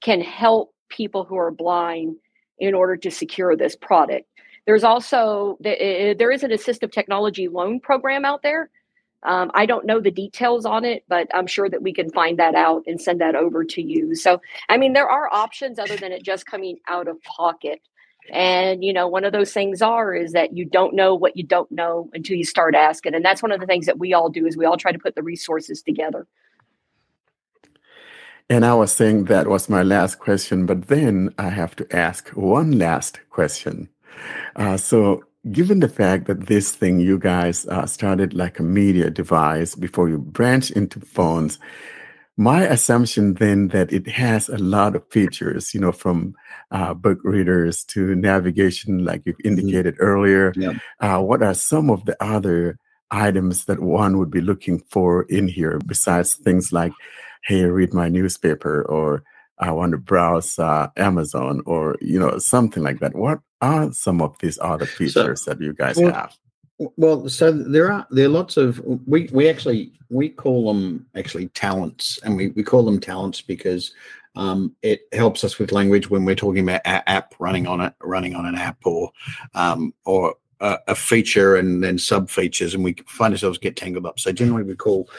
can help people who are blind in order to secure this product. There's also there is an assistive technology loan program out there. Um, I don't know the details on it, but I'm sure that we can find that out and send that over to you. So, I mean, there are options other than it just coming out of pocket. And you know, one of those things are is that you don't know what you don't know until you start asking, and that's one of the things that we all do is we all try to put the resources together. And I was saying that was my last question, but then I have to ask one last question. Uh, so, given the fact that this thing you guys uh, started like a media device before you branched into phones, my assumption then that it has a lot of features, you know, from uh, book readers to navigation, like you've indicated earlier. Yeah. Uh, what are some of the other items that one would be looking for in here besides things like, hey, read my newspaper or I want to browse uh, Amazon or, you know, something like that? What are some of these other features that you guys well, have? Well, so there are there are lots of we we actually we call them actually talents, and we, we call them talents because um, it helps us with language when we're talking about a app running on it running on an app or um, or a, a feature and then sub features, and we find ourselves get tangled up. So generally, we call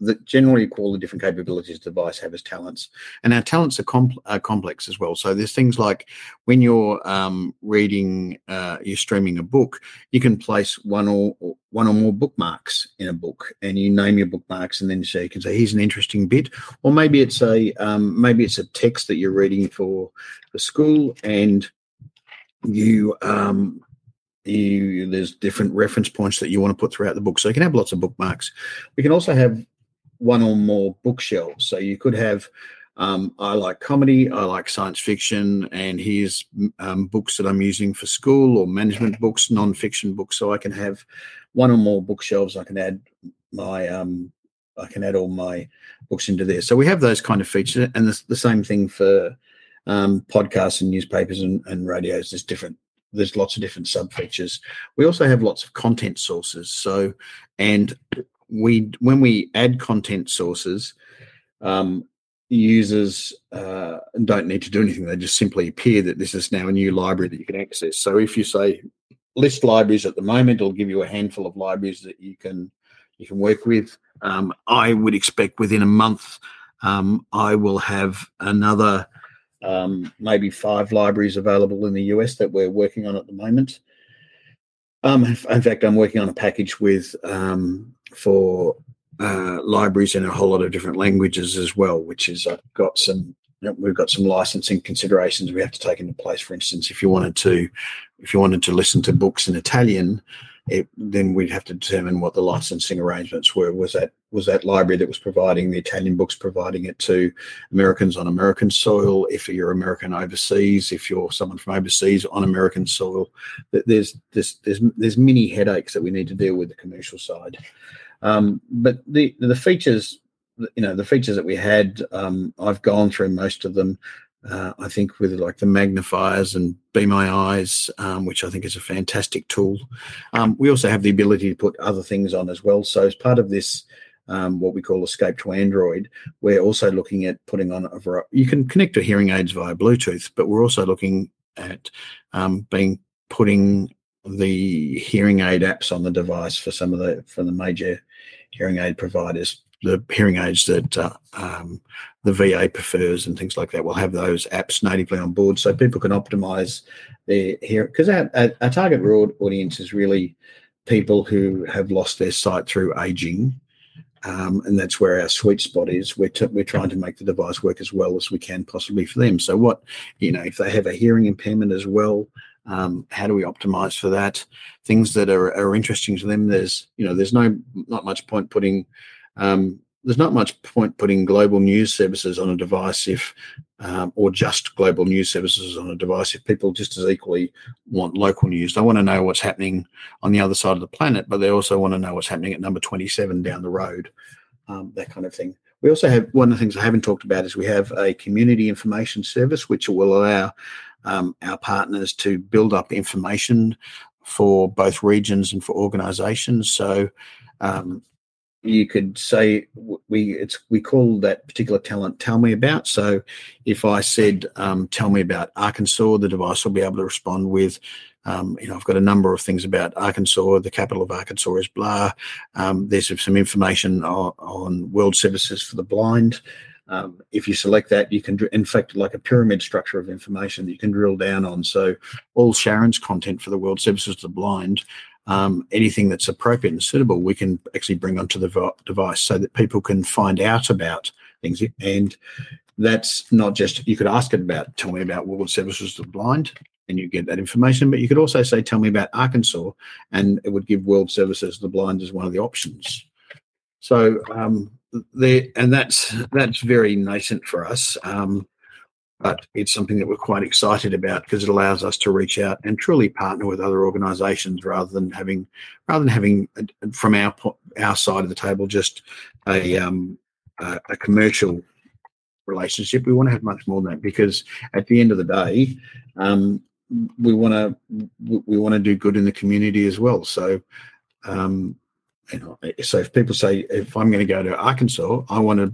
that generally all the different capabilities the device have as talents. And our talents are, comp- are complex as well. So there's things like when you're um, reading, uh, you're streaming a book, you can place one or one or more bookmarks in a book, and you name your bookmarks, and then so you can say, "Here's an interesting bit," or maybe it's a um, maybe it's a text that you're reading for the school, and you um, you there's different reference points that you want to put throughout the book. So you can have lots of bookmarks. We can also have one or more bookshelves. So you could have um, I like comedy, I like science fiction, and here's um, books that I'm using for school or management books, non-fiction books. So I can have one or more bookshelves. I can add my um, I can add all my books into there. So we have those kind of features, and the, the same thing for um, podcasts and newspapers and, and radios. There's different there's lots of different sub features. We also have lots of content sources. So, and we when we add content sources, um, users uh, don't need to do anything. They just simply appear that this is now a new library that you can access. So if you say list libraries at the moment, it'll give you a handful of libraries that you can you can work with. Um, I would expect within a month, um, I will have another um, maybe five libraries available in the US that we're working on at the moment. Um, in fact, I'm working on a package with um, for uh, libraries in a whole lot of different languages as well, which is I've got some we've got some licensing considerations we have to take into place. For instance, if you wanted to if you wanted to listen to books in Italian, it, then we'd have to determine what the licensing arrangements were. Was that was that library that was providing the Italian books providing it to Americans on American soil? If you're American overseas, if you're someone from overseas on American soil, there's there's there's there's many headaches that we need to deal with the commercial side. Um, but the the features, you know, the features that we had, um, I've gone through most of them. Uh, I think with like the magnifiers and Be My Eyes, um, which I think is a fantastic tool. Um, we also have the ability to put other things on as well. So as part of this, um, what we call Escape to Android, we're also looking at putting on a variety. You can connect to hearing aids via Bluetooth, but we're also looking at um, being putting the hearing aid apps on the device for some of the for the major hearing aid providers the hearing aids that uh, um, the VA prefers and things like that will have those apps natively on board, so people can optimize their hearing. Because our, our, our, target audience is really people who have lost their sight through aging, um, and that's where our sweet spot is. We're t- we're trying to make the device work as well as we can possibly for them. So what you know, if they have a hearing impairment as well. Um, how do we optimize for that? Things that are, are interesting to them. There's, you know, there's no not much point putting um, there's not much point putting global news services on a device if, um, or just global news services on a device if people just as equally want local news. They want to know what's happening on the other side of the planet, but they also want to know what's happening at number 27 down the road, um, that kind of thing. We also have one of the things I haven't talked about is we have a community information service which will allow um, our partners to build up information for both regions and for organizations. So um, you could say we it's we call that particular talent tell me about. So if i said um, tell me about arkansas the device will be able to respond with um, you know i've got a number of things about arkansas. The capital of arkansas is blah. Um, there's some information on, on, world services for the blind um, if you select that you can in fact like a pyramid structure of information that you can drill down on so all sharon's content for the world services to the blind um, anything that's appropriate and suitable, we can actually bring onto the device so that people can find out about things. And that's not just, you could ask it about, tell me about World Services to the Blind, and you get that information. But you could also say, tell me about Arkansas, and it would give World Services to the Blind as one of the options. So um, and that's that's very nascent for us. Um, but it's something that we're quite excited about because it allows us to reach out and truly partner with other organisations rather than having rather than having from our our side of the table just a um, a, a commercial relationship. We want to have much more than that because at the end of the day, um, we want to we want to do good in the community as well. So. Um, you know, so if people say if I'm going to go to Arkansas, I want to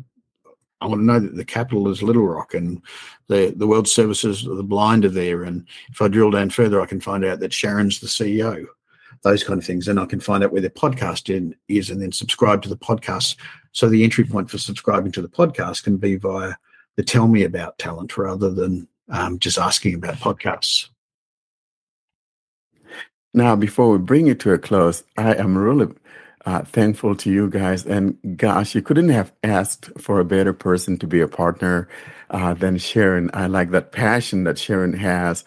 I want to know that the capital is Little Rock and the, the World Services the blind are there. And if I drill down further, I can find out that Sharon's the CEO, those kind of things. And I can find out where the podcast in, is and then subscribe to the podcast So the entry point for subscribing to the podcast can be via the tell me about talent rather than um, just asking about podcasts. Now, before we bring it to a close, I am really uh, thankful to you guys. And gosh, you couldn't have asked for a better person to be a partner uh, than Sharon. I like that passion that Sharon has.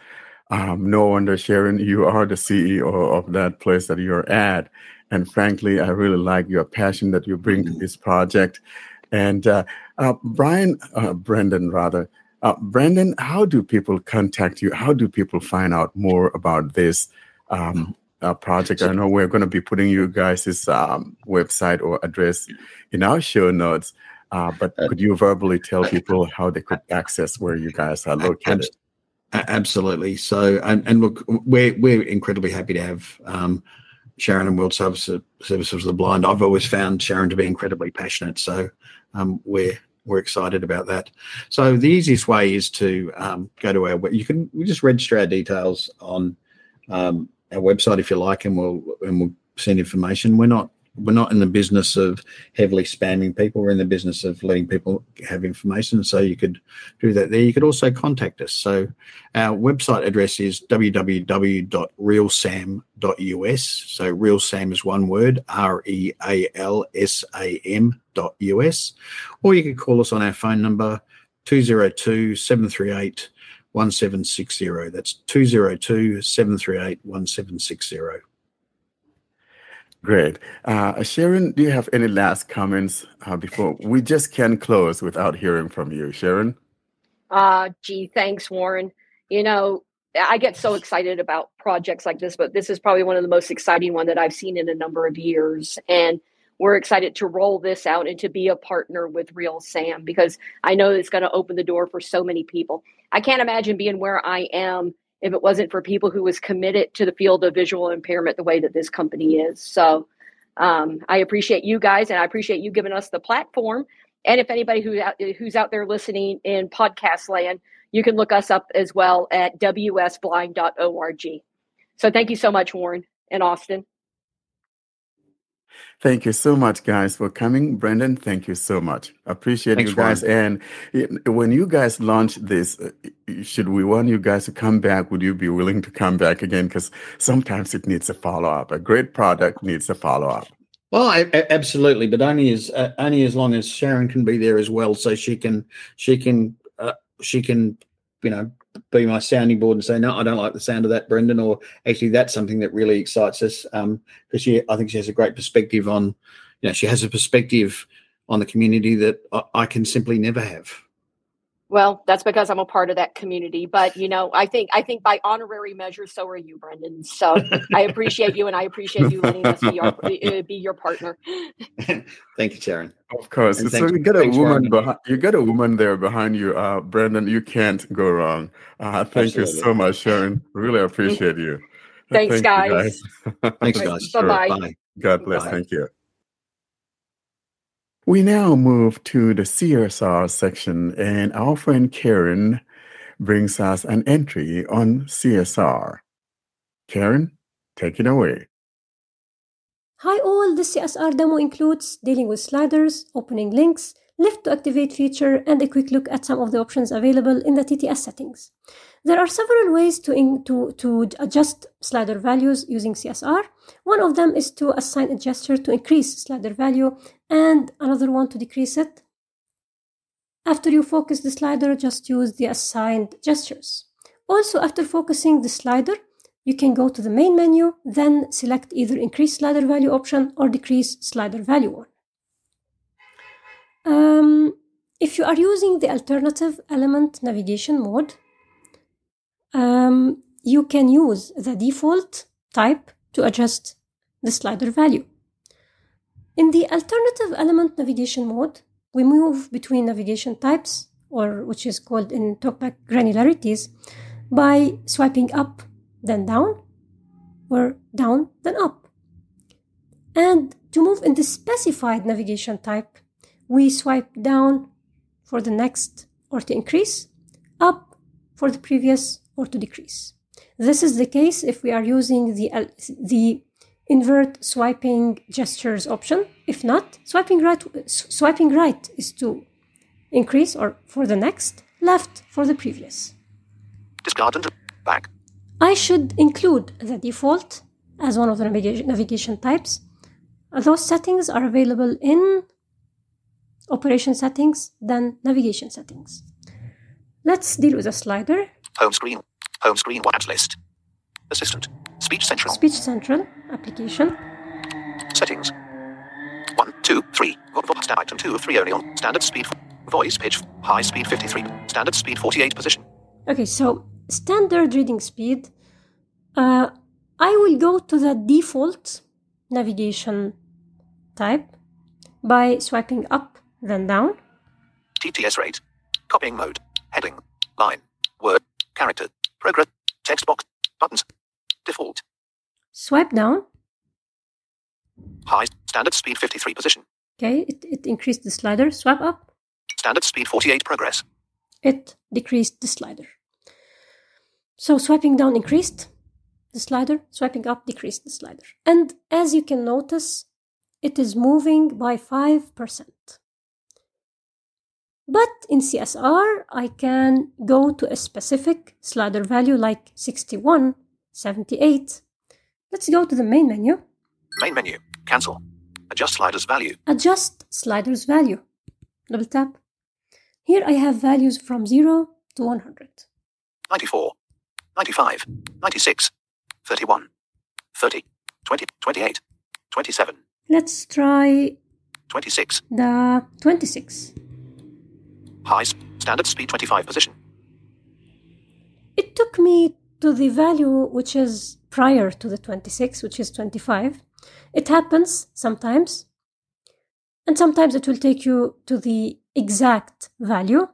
Um, no wonder, Sharon, you are the CEO of that place that you're at. And frankly, I really like your passion that you bring to this project. And uh, uh, Brian, uh, Brendan, rather, uh, Brendan, how do people contact you? How do people find out more about this um, uh, project? I know we're going to be putting you guys' um, website or address in our show notes, uh, but could you verbally tell people how they could access where you guys are located? Absolutely. So, and, and look, we're we're incredibly happy to have um, Sharon and World Services Services of the Blind. I've always found Sharon to be incredibly passionate. So, um, we're we're excited about that. So the easiest way is to um, go to our. You can we just register our details on um, our website if you like, and we'll and we'll send information. We're not we're not in the business of heavily spamming people. We're in the business of letting people have information. So you could do that there. You could also contact us. So our website address is www.realsam.us. So realsam is one word, R E A L S A M dot US. Or you could call us on our phone number 202 738 1760. That's 202 738 1760. Great. Uh, Sharon, do you have any last comments uh, before we just can close without hearing from you? Sharon? Uh, gee, thanks, Warren. You know, I get so excited about projects like this, but this is probably one of the most exciting one that I've seen in a number of years. And we're excited to roll this out and to be a partner with Real Sam because I know it's going to open the door for so many people. I can't imagine being where I am if it wasn't for people who was committed to the field of visual impairment the way that this company is. So um, I appreciate you guys, and I appreciate you giving us the platform. And if anybody who who's out there listening in podcast land, you can look us up as well at wsblind.org. So thank you so much, Warren and Austin. Thank you so much, guys, for coming. Brendan, thank you so much. Appreciate Thanks, you guys. Warren. And when you guys launch this, uh, should we want you guys to come back? Would you be willing to come back again? Because sometimes it needs a follow up. A great product needs a follow up. Well, I, I, absolutely, but only as uh, only as long as Sharon can be there as well, so she can she can uh, she can you know be my sounding board and say, no, I don't like the sound of that, Brendan, or actually that's something that really excites us Um, because she, I think she has a great perspective on, you know, she has a perspective on the community that I, I can simply never have. Well, that's because I'm a part of that community. But you know, I think I think by honorary measure, so are you, Brendan. So I appreciate you, and I appreciate you letting us be your, uh, be your partner. Thank you, Sharon. Of course. so you got a woman behind you got a woman there behind you, uh, Brendan. You can't go wrong. Uh, thank Absolutely. you so much, Sharon. Really appreciate you. Thanks, Thank guys. guys. Thanks, guys. Bye-bye. Bye. God bless. Bye. Thank you. We now move to the CSR section, and our friend Karen brings us an entry on CSR. Karen, take it away. Hi all, this CSR demo includes dealing with sliders, opening links, lift to activate feature, and a quick look at some of the options available in the TTS settings. There are several ways to, in, to, to adjust slider values using CSR. One of them is to assign a gesture to increase slider value and another one to decrease it. After you focus the slider, just use the assigned gestures. Also, after focusing the slider, you can go to the main menu, then select either increase slider value option or decrease slider value one. Um, if you are using the alternative element navigation mode, um, you can use the default type to adjust the slider value. In the alternative element navigation mode, we move between navigation types, or which is called in TalkBack granularities, by swiping up, then down, or down, then up. And to move in the specified navigation type, we swipe down for the next or to increase, up for the previous or to decrease. This is the case if we are using the, the invert swiping gestures option. If not, swiping right, swiping right is to increase or for the next, left for the previous. Discard and back. I should include the default as one of the navigation, navigation types. Those settings are available in operation settings, then navigation settings. Let's deal with a slider. Home screen. Home screen apps list. Assistant. Speech Central. Speech Central application. Settings. One, two, three. Vo- vo- Stand item two of three only on standard speed. Voice pitch. High speed 53. Standard speed 48 position. Okay, so standard reading speed. Uh, I will go to the default navigation type by swiping up, then down. TTS rate. Copying mode. Heading. Line. Word. Character. Progress. Text box. Buttons. Default. Swipe down. High. Standard speed 53 position. Okay, it, it increased the slider. Swipe up. Standard speed 48 progress. It decreased the slider. So swiping down increased the slider, swiping up decreased the slider. And as you can notice, it is moving by 5%. But in CSR, I can go to a specific slider value like 61, 78. Let's go to the main menu, Main menu. Cancel. Adjust sliders value. adjust sliders value. Double tap. Here I have values from 0 to 100. 94. 95. 96. 31. 30. 20. 28. 27. Let's try 26. the 26. High. Standard speed 25 position. It took me to the value which is prior to the 26, which is 25. It happens sometimes, and sometimes it will take you to the exact value.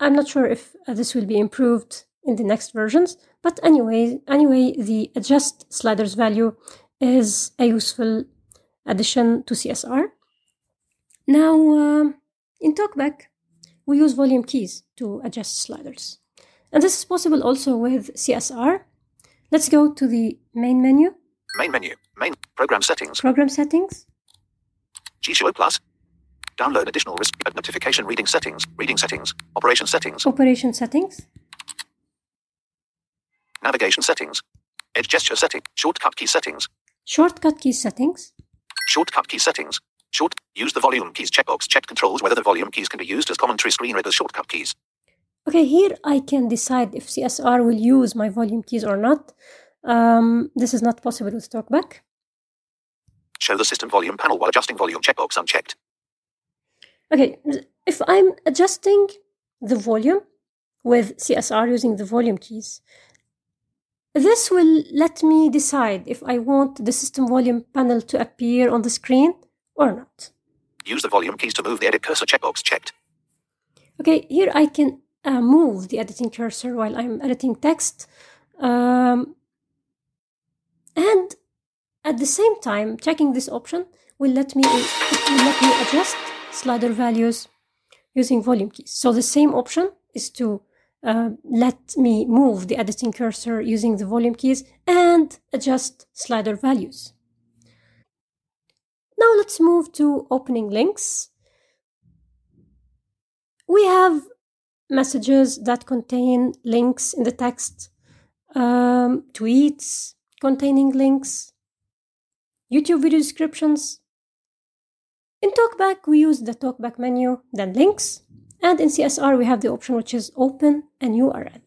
I'm not sure if uh, this will be improved in the next versions, but anyway, anyway, the adjust sliders value is a useful addition to CSR. Now, um in TalkBack, we use volume keys to adjust sliders. And this is possible also with CSR. Let's go to the main menu, Main menu. Main. Program settings. program settings, Jieshuo Plus. Download additional risk notification reading settings. Reading settings. Operation settings. operation settings, Navigation settings. Edge gesture setting. Shortcut key settings. shortcut key settings, Shortcut key settings. Short. Use the volume keys checkbox. Check controls whether the volume keys can be used as commentary screen readers shortcut keys. Okay, here I can decide if CSR will use my volume keys or not. Um, this is not possible with TalkBack. Show the system volume panel while adjusting volume checkbox unchecked. Okay, if I'm adjusting the volume with CSR using the volume keys, this will let me decide if I want the system volume panel to appear on the screen or not. Use the volume keys to move the edit cursor checkbox checked. Okay, here I can uh, move the editing cursor while I'm editing text. Um, and at the same time, checking this option will let me will let me adjust slider values using volume keys. So the same option is to uh, let me move the editing cursor using the volume keys and adjust slider values. Now let's move to opening links. We have messages that contain links in the text, um, tweets containing links, YouTube video descriptions. In TalkBack, we use the TalkBack menu, then links, and in CSR, we have the option which is open an URL.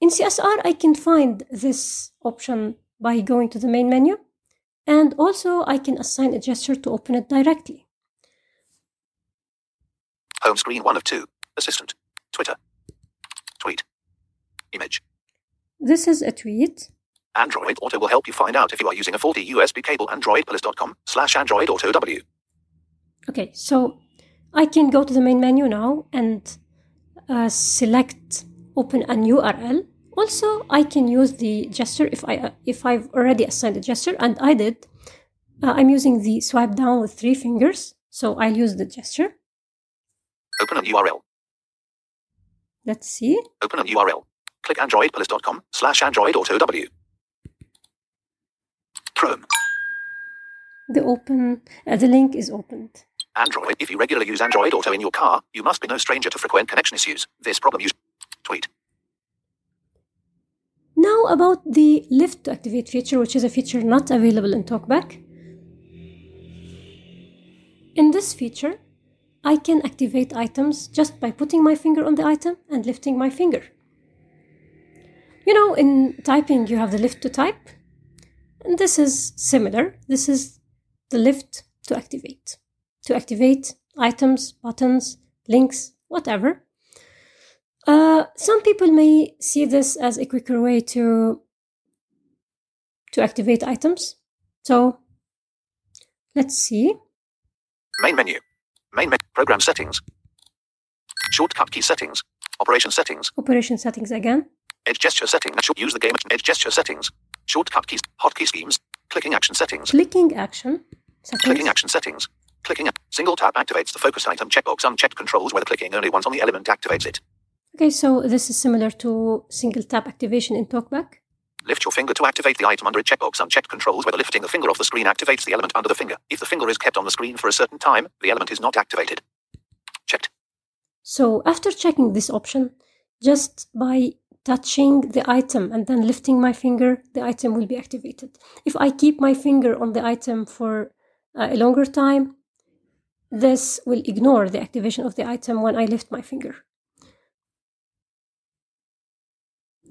In CSR, I can find this option by going to the main menu, and also I can assign a gesture to open it directly. Home screen 1 of 2. Assistant. Twitter. Tweet. Image. This is a tweet. Android Auto will help you find out if you are using a faulty USB cable. AndroidPolice.com slash Android Auto W. Okay, so I can go to the main menu now and uh, select open a new URL. Also, I can use the gesture if I if I've already assigned a gesture, and I did. Uh, I'm using the swipe down with three fingers, so I'll use the gesture. Open a URL. Let's see. Open a URL. Click AndroidPolice.com slash Android Auto W. Chrome. The open, uh, the link is opened. Android. If you regularly use Android Auto in your car, you must be no stranger to frequent connection issues. This problem you tweet. Now about the lift to activate feature, which is a feature not available in TalkBack. In this feature, I can activate items just by putting my finger on the item and lifting my finger. You know, in typing, you have the lift to type, and this is similar. This is the lift to activate. To activate items, buttons, links, whatever. Uh, some people may see this as a quicker way to to activate items. So let's see. Main menu. Main menu. Program settings. Shortcut key settings. Operation settings. Operation settings again. Edge gesture settings. Should use the game edge gesture settings. Shortcut keys. Hotkey schemes. Clicking action settings. Clicking action settings. Clicking action settings. Clicking a single tap activates the focused item checkbox. Unchecked controls whether clicking only once on the element activates it. Okay, so this is similar to single tap activation in TalkBack. Lift your finger to activate the item under a checkbox. Unchecked controls whether lifting the finger off the screen activates the element under the finger. If the finger is kept on the screen for a certain time, the element is not activated. Checked. So after checking this option, just by touching the item and then lifting my finger, the item will be activated. If I keep my finger on the item for uh, a longer time, this will ignore the activation of the item when I lift my finger.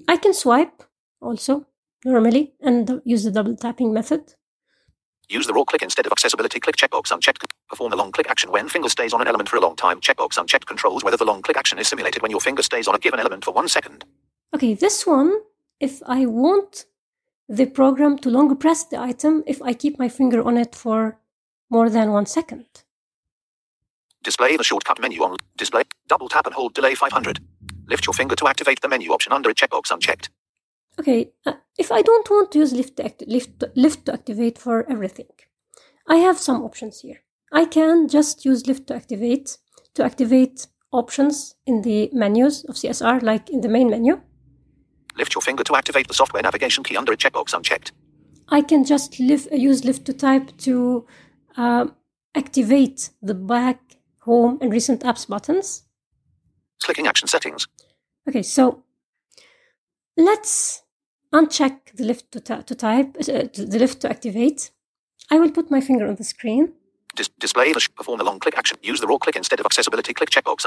I can swipe also normally and use the double tapping method. Use the raw click instead of accessibility click checkbox unchecked. Perform the long click action when finger stays on an element for a long time. Checkbox unchecked controls whether the long click action is simulated when your finger stays on a given element for one second. Okay, this one, if I want the program to longer press the item if I keep my finger on it for more than one second. Display the shortcut menu on display. Double tap and hold delay 500. Lift your finger to activate the menu option under a checkbox unchecked. Okay, uh, if I don't want to use lift to, act- lift, lift to activate for everything, I have some options here. I can just use lift to activate to activate options in the menus of CSR, like in the main menu. Lift your finger to activate the software navigation key under a checkbox unchecked. I can just lift, use lift to type to um, activate the back, home, and recent apps buttons. Clicking action settings. Okay, so let's uncheck the lift to, ta- to type, uh, the lift to activate. I will put my finger on the screen. Dis- display the perform the long click action. Use the raw click instead of accessibility click checkbox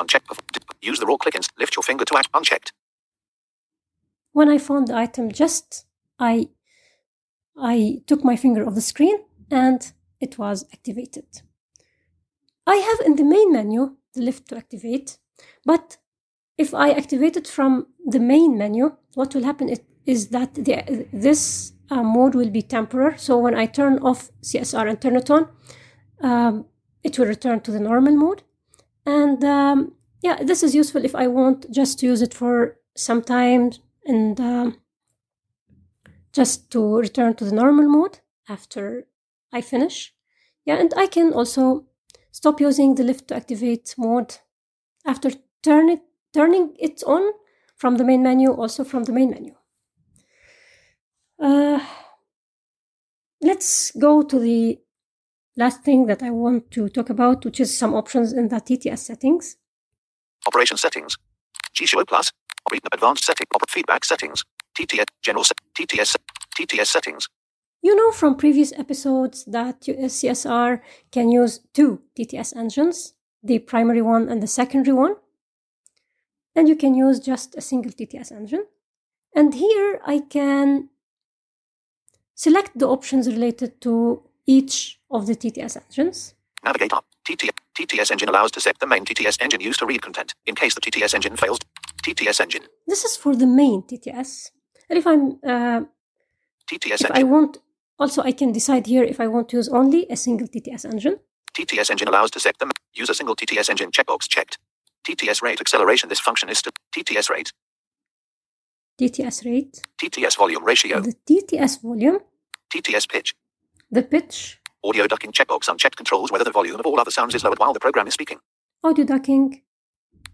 di- use the raw click and lift your finger to act unchecked. When I found the item, just I I took my finger off the screen and it was activated. I have in the main menu the lift to activate, but if I activate it from the main menu, what will happen is, that the, this uh, mode will be temporary. So when I turn off CSR and turn it on, um, it will return to the normal mode. And um, yeah, this is useful if I want just to use it for some time and um, just to return to the normal mode after I finish. Yeah, and I can also stop using the lift to activate mode after turn it, turning it on from the main menu, also from the main menu. Uh, let's go to the last thing that I want to talk about, which is some options in the TTS settings. Operation settings. Jieshuo Plus. Advanced setting. Feedback settings. TTS general TTS TTS settings. You know from previous episodes that CSR can use two TTS engines, the primary one and the secondary one. And you can use just a single TTS engine. And here I can select the options related to each of the TTS engines. Navigate up. TTS, TTS engine allows to set the main TTS engine used to read content. In case the TTS engine fails, TTS engine. This is for the main TTS. And if I'm uh, TTS if I want also I can decide here if I want to use only a single TTS engine. TTS engine allows to set the use a single TTS engine checkbox checked. TTS rate acceleration. This function is to TTS rate. TTS rate, TTS volume ratio. the TTS volume, TTS pitch. the pitch, Audio ducking checkbox unchecked controls whether the volume of all other sounds is lowered while the program is speaking. audio ducking.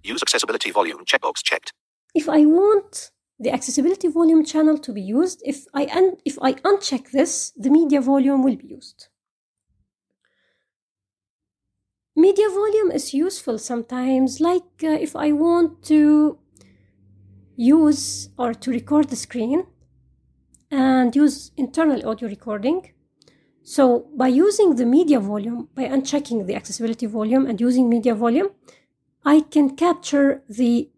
Use accessibility volume checkbox checked. If I want the accessibility volume channel to be used. If I, un- if I uncheck this, the media volume will be used. Media volume is useful sometimes, like uh, if I want to use or to record the screen and use internal audio recording. So by using the media volume, by unchecking the accessibility volume and using media volume, I can capture the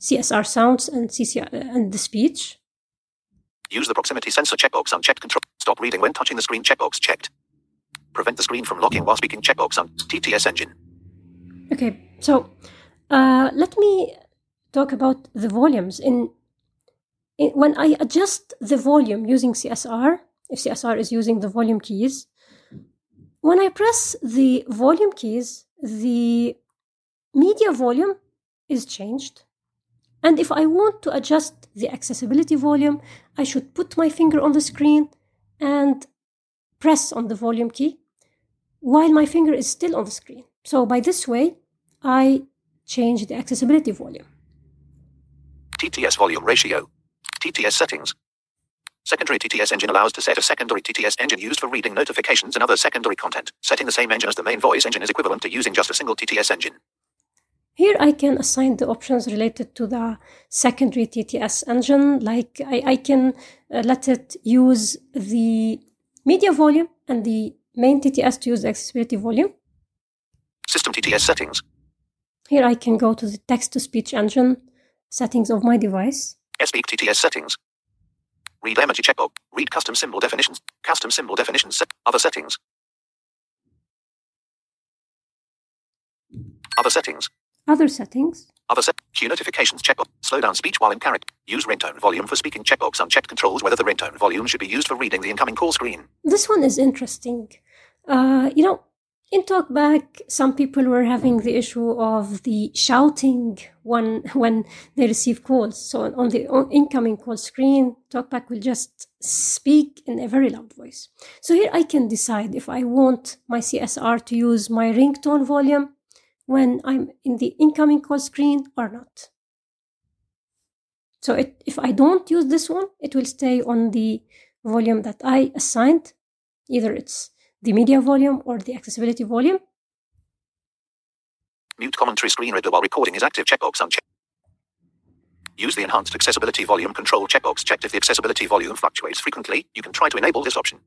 CSR sounds and CCR and the speech. Use the proximity sensor checkbox unchecked control. Stop reading when touching the screen checkbox checked. Prevent the screen from locking while speaking checkbox on TTS engine. Okay, so uh, let me talk about the volumes. In, in when I adjust the volume using CSR, if CSR is using the volume keys, when I press the volume keys, the media volume is changed. And if I want to adjust the accessibility volume, I should put my finger on the screen and press on the volume key while my finger is still on the screen. So by this way, I change the accessibility volume. TTS volume ratio. TTS settings. Secondary TTS engine allows to set a secondary TTS engine used for reading notifications and other secondary content. Setting the same engine as the main voice engine is equivalent to using just a single TTS engine. Here I can assign the options related to the secondary TTS engine, like I, I can uh, let it use the media volume and the main TTS to use the accessibility volume. System TTS settings. Here I can go to the text to speech engine settings of my device. Speak TTS settings. Read emoji checkbox. Read custom symbol definitions. Custom symbol definitions. Set. Other settings. Other settings. Other settings. Other set. Cue notifications checkbox. Slow down speech while in character. Use ringtone volume for speaking checkbox. Unchecked controls whether the ringtone volume should be used for reading the incoming call screen. This one is interesting. Uh, you know, in talkback, some people were having the issue of the shouting when when they receive calls. So on the incoming call screen, talkback will just speak in a very loud voice. So here I can decide if I want my CSR to use my ringtone volume when I'm in the incoming call screen or not. So it, if I don't use this one, it will stay on the volume that I assigned. Either it's the media volume or the accessibility volume. Mute commentary screen reader while recording is active checkbox unchecked. Use the enhanced accessibility volume control checkbox checked if the accessibility volume fluctuates frequently. You can try to enable this option.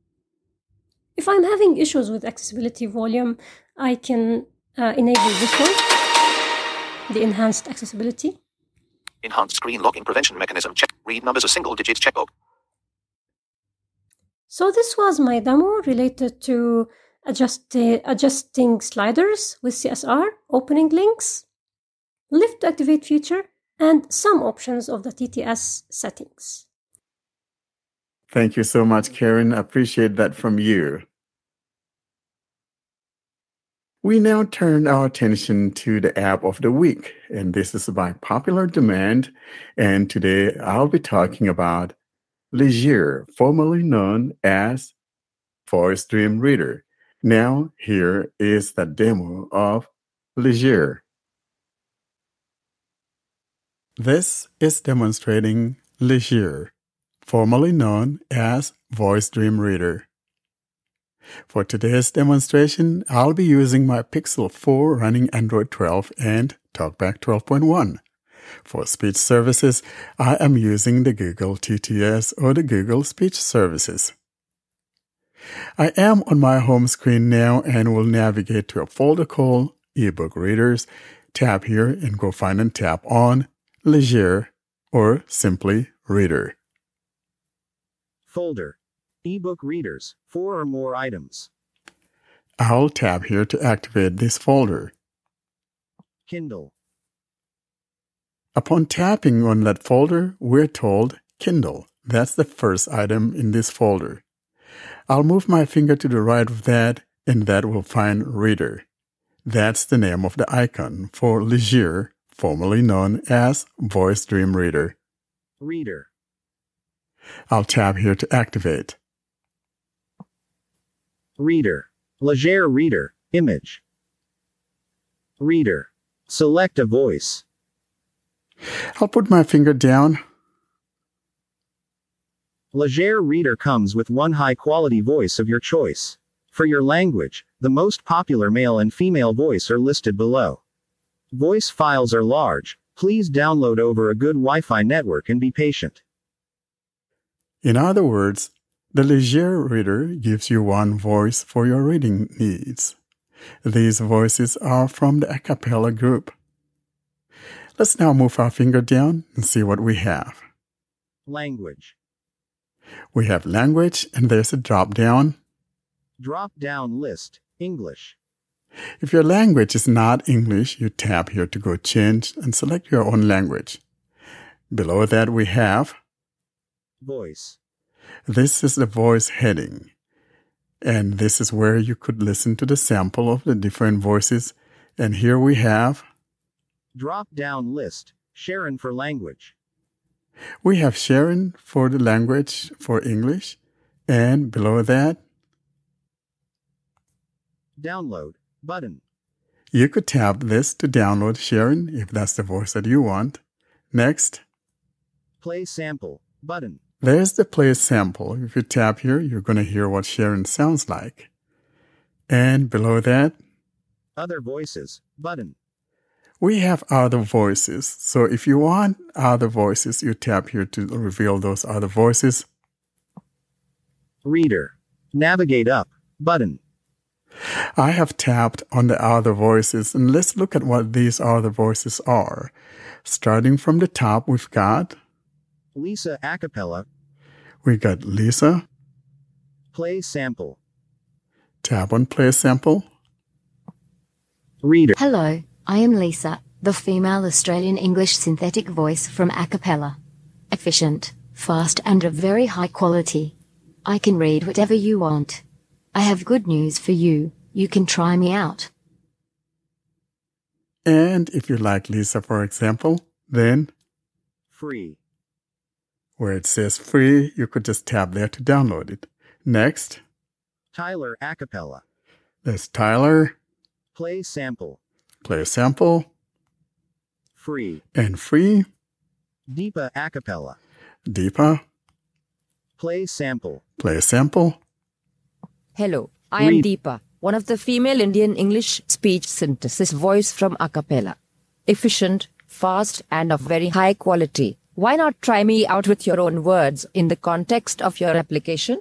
If I'm having issues with accessibility volume, I can uh, enable this one, the enhanced accessibility. Enhanced screen locking prevention mechanism check. Read numbers as single digits checkbox. So this was my demo related to adjust, uh, adjusting sliders with CSR, opening links, lift to activate feature, and some options of the TTS settings. Thank you so much, Karen. Appreciate that from you. We now turn our attention to the app of the week, and this is by popular demand. And today I'll be talking about Legere, formerly known as Voice Dream Reader. Now, here is the demo of Legere. This is demonstrating Legere, formerly known as Voice Dream Reader. For today's demonstration, I'll be using my Pixel 4 running Android 12 and TalkBack 12.1. For speech services, I am using the Google TTS or the Google Speech Services. I am on my home screen now and will navigate to a folder called ebook readers. Tap here and go find and tap on Legere or simply Reader. Folder ebook readers, four or more items. I'll tap here to activate this folder. Kindle. Upon tapping on that folder, we're told Kindle. That's the first item in this folder. I'll move my finger to the right of that, and that will find Reader. That's the name of the icon for Legere, formerly known as Voice Dream Reader. Reader. I'll tap here to activate. Reader. Legere Reader. Image. Reader. Select a voice. I'll put my finger down Legere Reader comes with one high quality voice of your choice. For your language, the most popular male and female voice are listed below. Voice files are large. Please download over a good Wi Fi network and be patient. In other words, the Legere Reader gives you one voice for your reading needs. These voices are from the Acapela Group. Let's now move our finger down and see what we have. Language. We have language, and there's a drop down. Drop down list. English. If your language is not English, you tap here to go change and select your own language. Below that, we have Voice. This is the voice heading. And this is where you could listen to the sample of the different voices. And here we have Drop down list. Sharon for language. we have Sharon for the language for English, and below that Download. Button. you could tap this to download Sharon if that's the voice that you want. Next, Play sample. Button. There's the play sample. If you tap here, you're going to hear what Sharon sounds like. And below that, Other voices. Button. we have other voices. So if you want other voices, you tap here to reveal those other voices. Reader. Navigate up. Button. I have tapped on the other voices and let's look at what these other voices are. Starting from the top, we've got, Lisa Acapela. We got Lisa. Play sample. Tap on play sample. Reader. Hello, I am Lisa, the female Australian English synthetic voice from Acapela. Efficient, fast, and of very high quality. I can read whatever you want. I have good news for you. You can try me out. And if you like Lisa, for example, then Free. Where it says free, you could just tap there to download it. Next, Tyler Acapela. there's Tyler, Play sample. play a sample, Free. and free, Deepa Acapela. Deepa, Play sample. play a sample. Hello, I am Read. Deepa, one of the female Indian English speech synthesis voice from Acapela. Efficient, fast, and of very high quality. Why not try me out with your own words in the context of your application?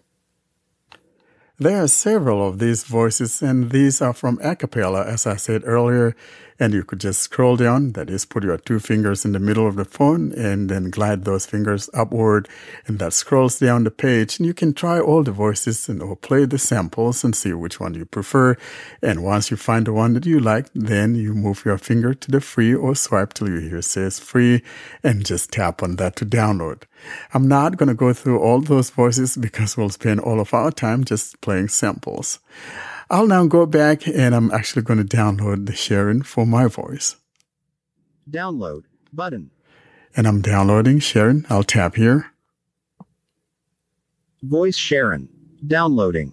There are several of these voices, and these are from Acapela, as I said earlier. And you could just scroll down, that is, put your two fingers in the middle of the phone and then glide those fingers upward, and that scrolls down the page. And you can try all the voices and or play the samples and see which one you prefer. And once you find the one that you like, then you move your finger to the free or swipe till you hear says free and just tap on that to download. I'm not going to go through all those voices because we'll spend all of our time just playing samples. I'll now go back and I'm actually going to download the Sharon for my voice. Download. Button. And I'm downloading Sharon. I'll tap here. Voice Sharon. Downloading.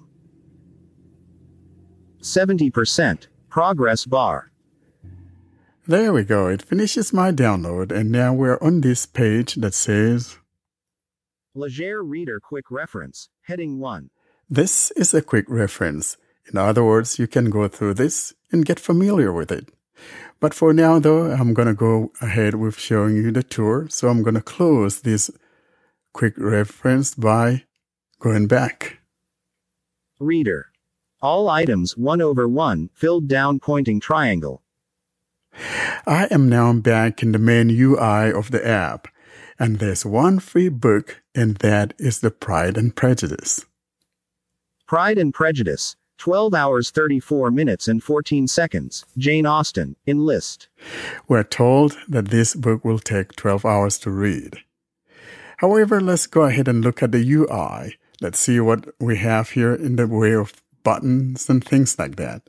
70%. Progress bar. There we go. It finishes my download. And now we're on this page that says, Legere Reader Quick Reference. Heading 1. This is a quick reference. In other words, you can go through this and get familiar with it. But for now, though, I'm going to go ahead with showing you the tour. So I'm going to close this quick reference by going back. Reader. All items 1 over 1, filled down pointing triangle. I am now back in the main UI of the app, and there's one free book, and that is The Pride and Prejudice. Pride and Prejudice. 12 hours 34 minutes and 14 seconds. Jane Austen. Enlist. We're told that this book will take 12 hours to read. However, let's go ahead and look at the UI. Let's see what we have here in the way of buttons and things like that.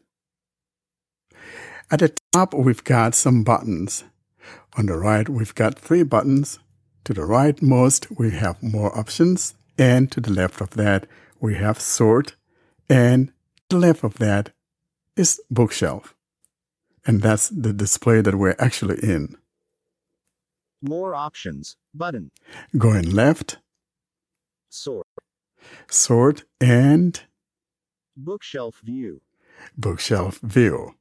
At the top, we've got some buttons. On the right, we've got three buttons. To the rightmost, we have more options. And to the left of that, we have sort. And the left of that is bookshelf. And that's the display that we're actually in. More options. Button. Going left, Sort. Sort and Bookshelf view. bookshelf view.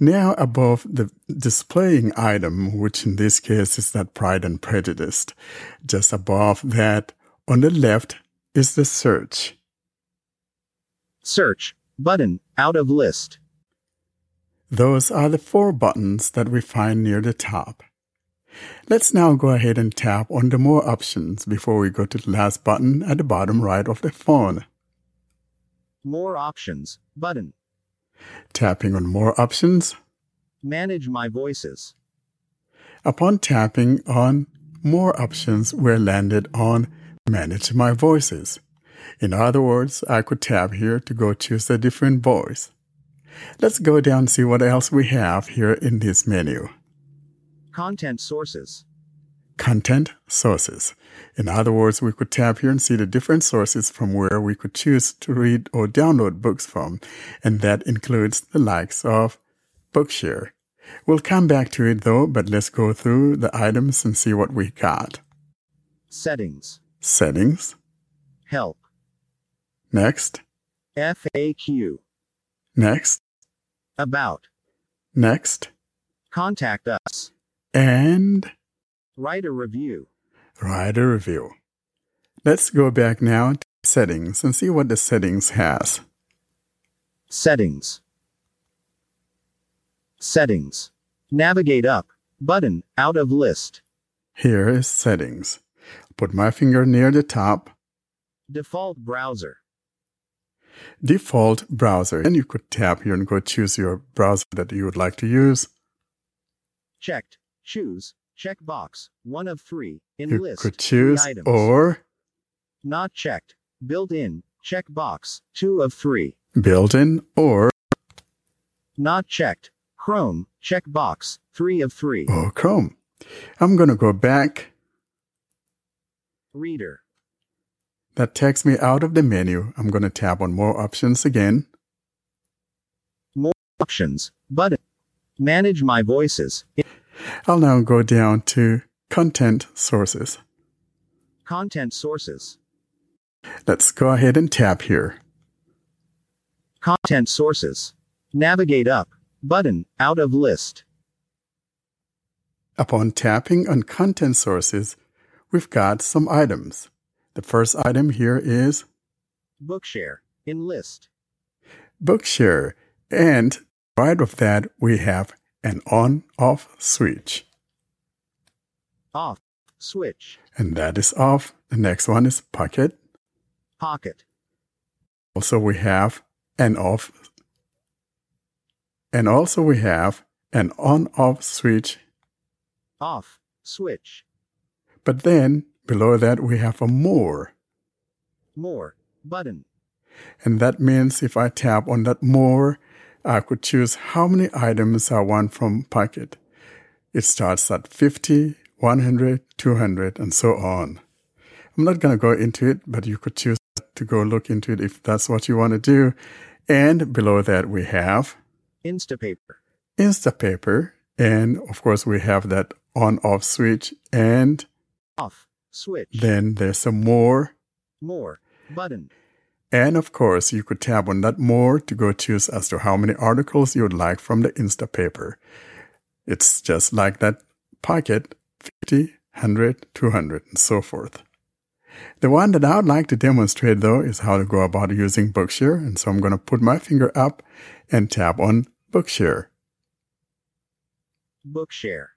Now above the displaying item, which in this case is that Pride and Prejudice, just above that on the left is the search. Search. Button. Out of list. Those are the four buttons that we find near the top. Let's now go ahead and tap on the more options before we go to the last button at the bottom right of the phone. More options. Button. Tapping on more options. Manage my voices. Upon tapping on more options, we're landed on Manage My Voices. In other words, I could tap here to go choose a different voice. Let's go down and see what else we have here in this menu. Content sources. Content sources. In other words, we could tap here and see the different sources from where we could choose to read or download books from, and that includes the likes of Bookshare. We'll come back to it though, but let's go through the items and see what we got. Settings. Settings. Help. Next. FAQ. Next. About. Next. Contact us. And Write a review. write a review. Let's go back now to settings and see what the settings has. Settings. Settings. Navigate up. Button. Out of list. Here is settings. Put my finger near the top. Default browser. Default browser. And you could tap here and go choose your browser that you would like to use. Checked. Choose. Checkbox. One of three. In You list. could choose items. or Not checked. Built in. Checkbox. Two of three. built in or Not checked. Chrome. Checkbox. Three of three. or Chrome. I'm going to go back. Reader. That takes me out of the menu. I'm going to tap on more options again. More options. Button. Manage my voices. I'll now go down to content sources. Content sources. Let's go ahead and tap here. Content sources. Navigate up. Button. Out of list. Upon tapping on content sources, we've got some items. The first item here is Bookshare. In list. Bookshare, and right of that we have an on-off switch, Off. Switch. and that is off. The next one is Pocket. Pocket. Also we have an off, and also we have an on-off switch. Off. Switch. But then below that we have a more. More. Button. And that means if I tap on that more, I could choose how many items I want from Pocket. It starts at 50, 100, 200, and so on. I'm not going to go into it, but you could choose to go look into it if that's what you want to do. And below that, we have Instapaper. Instapaper. And of course, we have that on off switch. And Off. Switch. then there's some more. More. Button. And of course, you could tap on that more to go choose as to how many articles you would like from the Instapaper. It's just like that Pocket 50, 100, 200, and so forth. The one that I would like to demonstrate though is how to go about using Bookshare. And so I'm going to put my finger up and tap on Bookshare. Bookshare.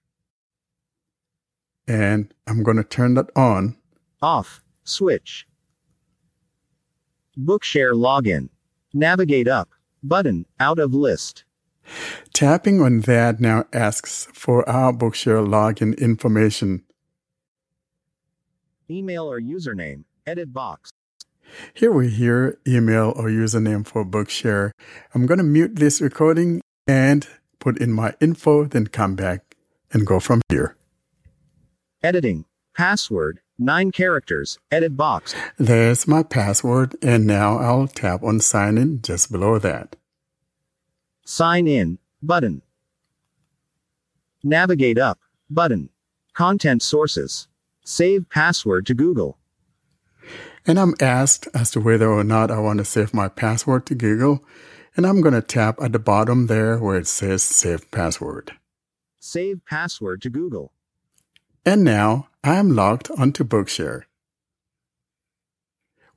And I'm going to turn that on. Off. Switch. Bookshare login. Navigate up. Button. Out of list. Tapping on that now asks for our Bookshare login information. Email or username. Edit box. Here we hear email or username for Bookshare. I'm going to mute this recording and put in my info, then come back and go from here. Editing. Password. 9 characters. Edit box. There's my password, and now I'll tap on sign in just below that. Sign in. Button. Navigate up. Button. Content sources. Save password to Google. And I'm asked as to whether or not I want to save my password to Google. And I'm going to tap at the bottom there where it says Save Password. Save password to Google. And now I am logged onto Bookshare.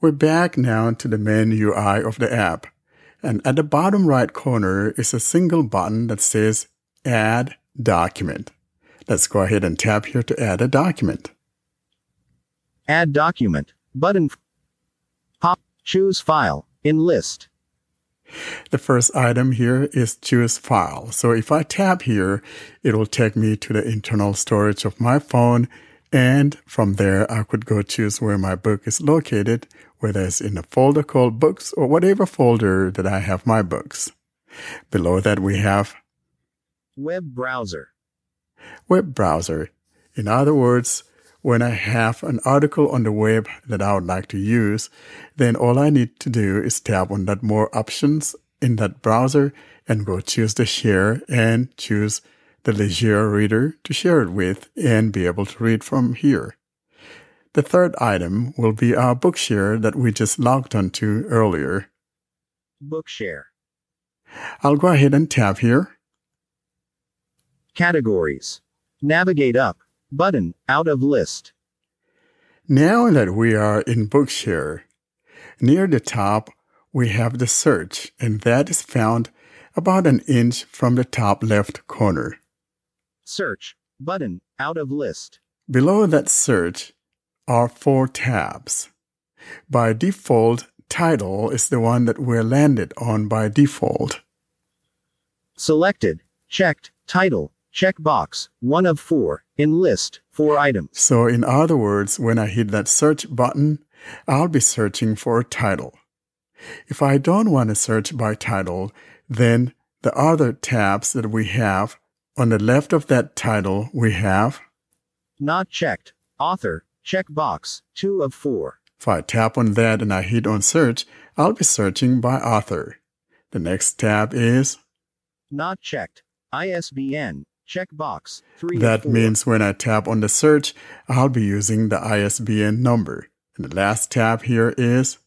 We're back now to the main UI of the app. And at the bottom right corner is a single button that says Add Document. Let's go ahead and tap here to add a document. Add document. Button. Pop. Choose file. In list. The first item here is choose file. So if I tap here, it will take me to the internal storage of my phone. And from there, I could go choose where my book is located, whether it's in a folder called books or whatever folder that I have my books. Below that, we have Web browser. web browser. In other words, when I have an article on the web that I would like to use, then all I need to do is tap on that more options in that browser and go choose the share and choose the Legere reader to share it with and be able to read from here. The third item will be our Bookshare that we just logged onto earlier. Bookshare. I'll go ahead and tap here. Categories. Navigate up. Button. Out of list. Now that we are in Bookshare, near the top we have the search, and that is found about an inch from the top left corner. Search. Button. Out of list. Below that search are four tabs. By default, title is the one that we're landed on by default. Selected. Checked. Title. Checkbox. One of four. In list. Four items. So, in other words, when I hit that search button, I'll be searching for a title. If I don't want to search by title, then the other tabs that we have on the left of that title, we have Not checked. Author. Checkbox. Two of four. If I tap on that and I hit on search, I'll be searching by author. The next tab is Not checked. ISBN. Checkbox. Three that means when I tap on the search, I'll be using the ISBN number. And the last tab here is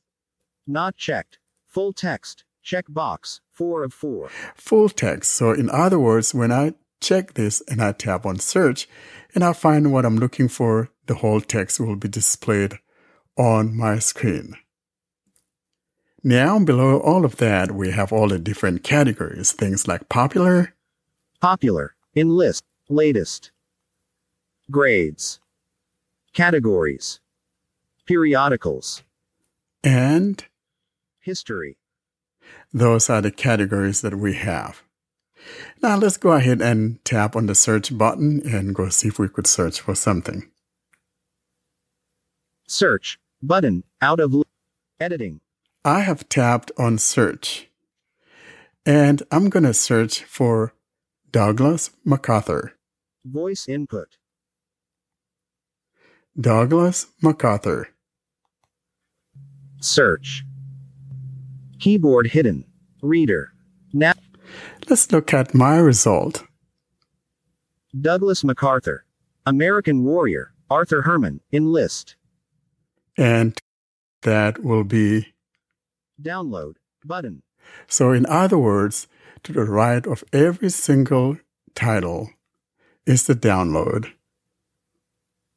Not checked. Full text. Checkbox. Four of four. full text. So in other words, when I check this and I tap on search and I find what I'm looking for, the whole text will be displayed on my screen. Now below all of that, we have all the different categories, things like popular, Popular. In list. Latest. Grades. Categories. Periodicals. and History. those are the categories that we have. Now let's go ahead and tap on the search button and go see if we could search for something. Search. Button. Out of editing. I have tapped on search and I'm going to search for Douglas MacArthur. Voice input. Douglas MacArthur. Search. Keyboard hidden. Reader. Now. Let's look at my result. Douglas MacArthur. American warrior. Arthur Herman. Enlist. And that will be, Download. Button. so in other words, to the right of every single title is the download.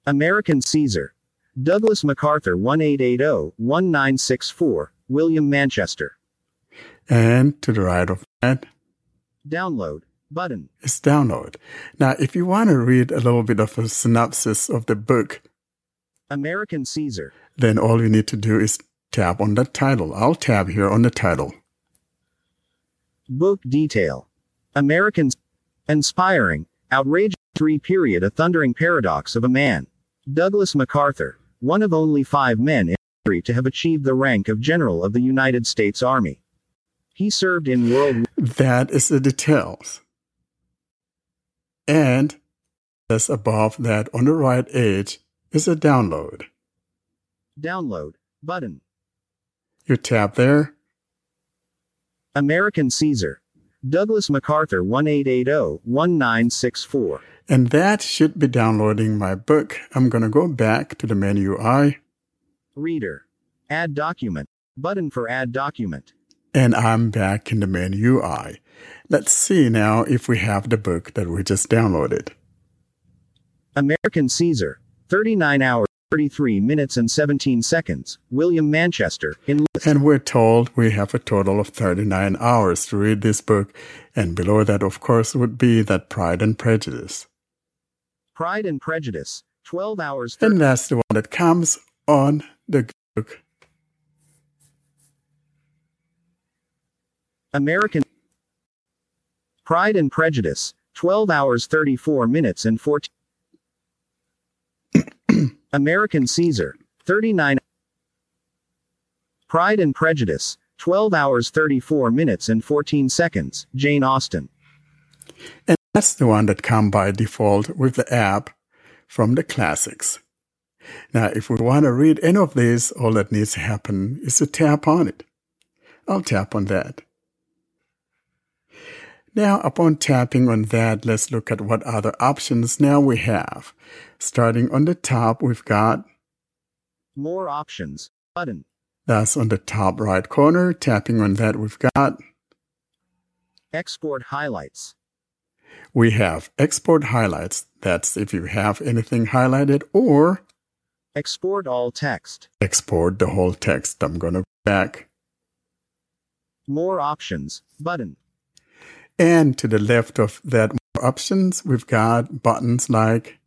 American Caesar. Douglas MacArthur 1880-1964. William Manchester. And to the right of that Download. Button. is download. Now, if you want to read a little bit of a synopsis of the book, American Caesar. then all you need to do is tap on that title. I'll tap here on the title. Book detail. American inspiring, outrageous three period a thundering paradox of a man. Douglas MacArthur, one of only five men in history to have achieved the rank of General of the United States Army. He served in World War That is the details. And just above that on the right edge is a download. Download button. You tap there, American Caesar. Douglas MacArthur oh, 1880-1964. and that should be downloading my book. I'm going to go back to the menu I. Reader. Add document. Button for add document. And I'm back in the main UI. Let's see now if we have the book that we just downloaded. American Caesar. 39 hours, 33 minutes and 17 seconds. William Manchester. In And we're told we have a total of 39 hours to read this book. And below that, of course, would be that Pride and Prejudice. Pride and Prejudice. 12 hours. And that's the one that comes on the book. American Pride and Prejudice. 12 hours 34 minutes and 14 American Caesar. 39 Pride and Prejudice. 12 hours 34 minutes and 14 seconds. Jane Austen. And that's the one that come by default with the app from the classics. Now, if we want to read any of these, all that needs to happen is to tap on it. I'll tap on that. Now, upon tapping on that, let's look at what other options now we have. Starting on the top, we've got More options. Button. that's on the top right corner. Tapping on that, we've got Export highlights. we have export highlights. That's if you have anything highlighted or Export all text. export the whole text. I'm going to back. More options. Button. And to the left of that more options, we've got buttons like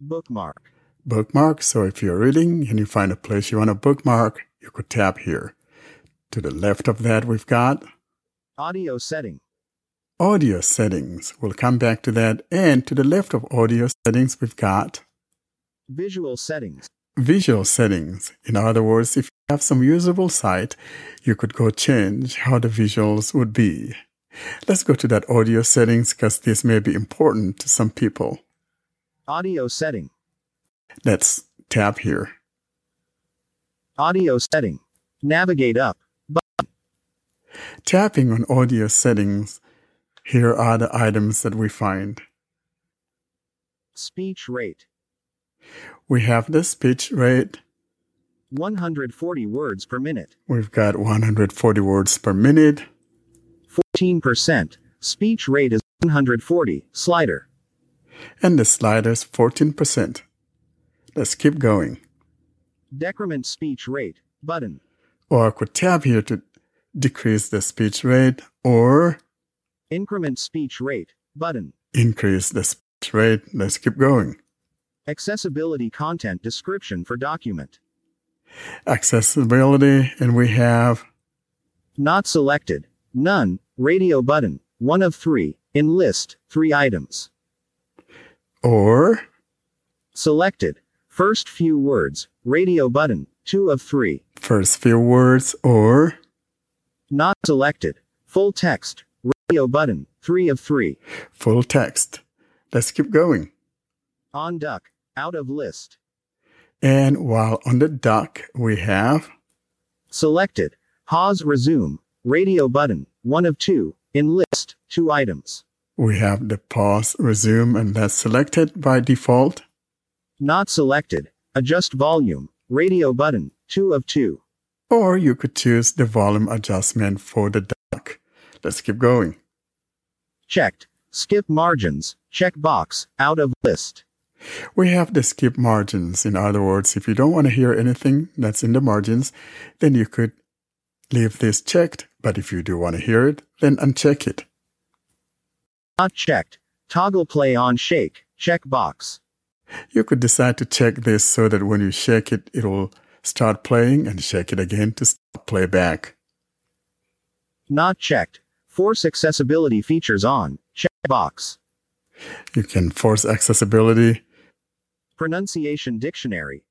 Bookmark. bookmark. So if you're reading and you find a place you want to bookmark, you could tap here. To the left of that, we've got Audio setting. audio settings. We'll come back to that. And to the left of audio settings, we've got Visual settings. visual settings. In other words, if you have some usable site, you could go change how the visuals would be. Let's go to that audio settings because this may be important to some people. Audio setting. Let's tap here. Audio setting. Navigate up. Button. Tapping on audio settings, here are the items that we find. Speech rate. We have the speech rate. 140 words per minute. We've got 140 words per minute. 14%. Speech rate is 140. Slider. And the sliders 14%. Let's keep going. Decrement speech rate. Button. Or I could tap here to decrease the speech rate or Increment speech rate. Button. increase the speech rate. Let's keep going. Accessibility content description for document. Accessibility, and we have Not selected. None. Radio button. One of three. In list. Three items. or Selected. First few words. Radio button. Two of three. first few words or Not selected. Full text. Radio button. Three of three. full text. Let's keep going. On duck. Out of list. And while on the duck, we have Selected. Pause resume. Radio button. One of two. In list. Two items. we have the pause, resume, and that's selected by default. Not selected. Adjust volume. Radio button. Two of two. Or you could choose the volume adjustment for the dock. Let's keep going. Checked. Skip margins. Check box. Out of list. We have the skip margins. In other words, if you don't want to hear anything that's in the margins, then you could leave this checked. But if you do want to hear it, then uncheck it. Not checked. Toggle play on shake. Check box. You could decide to check this so that when you shake it, it'll start playing and shake it again to stop playback. Not checked. Force accessibility features on. Check box. You can force accessibility. Pronunciation dictionary.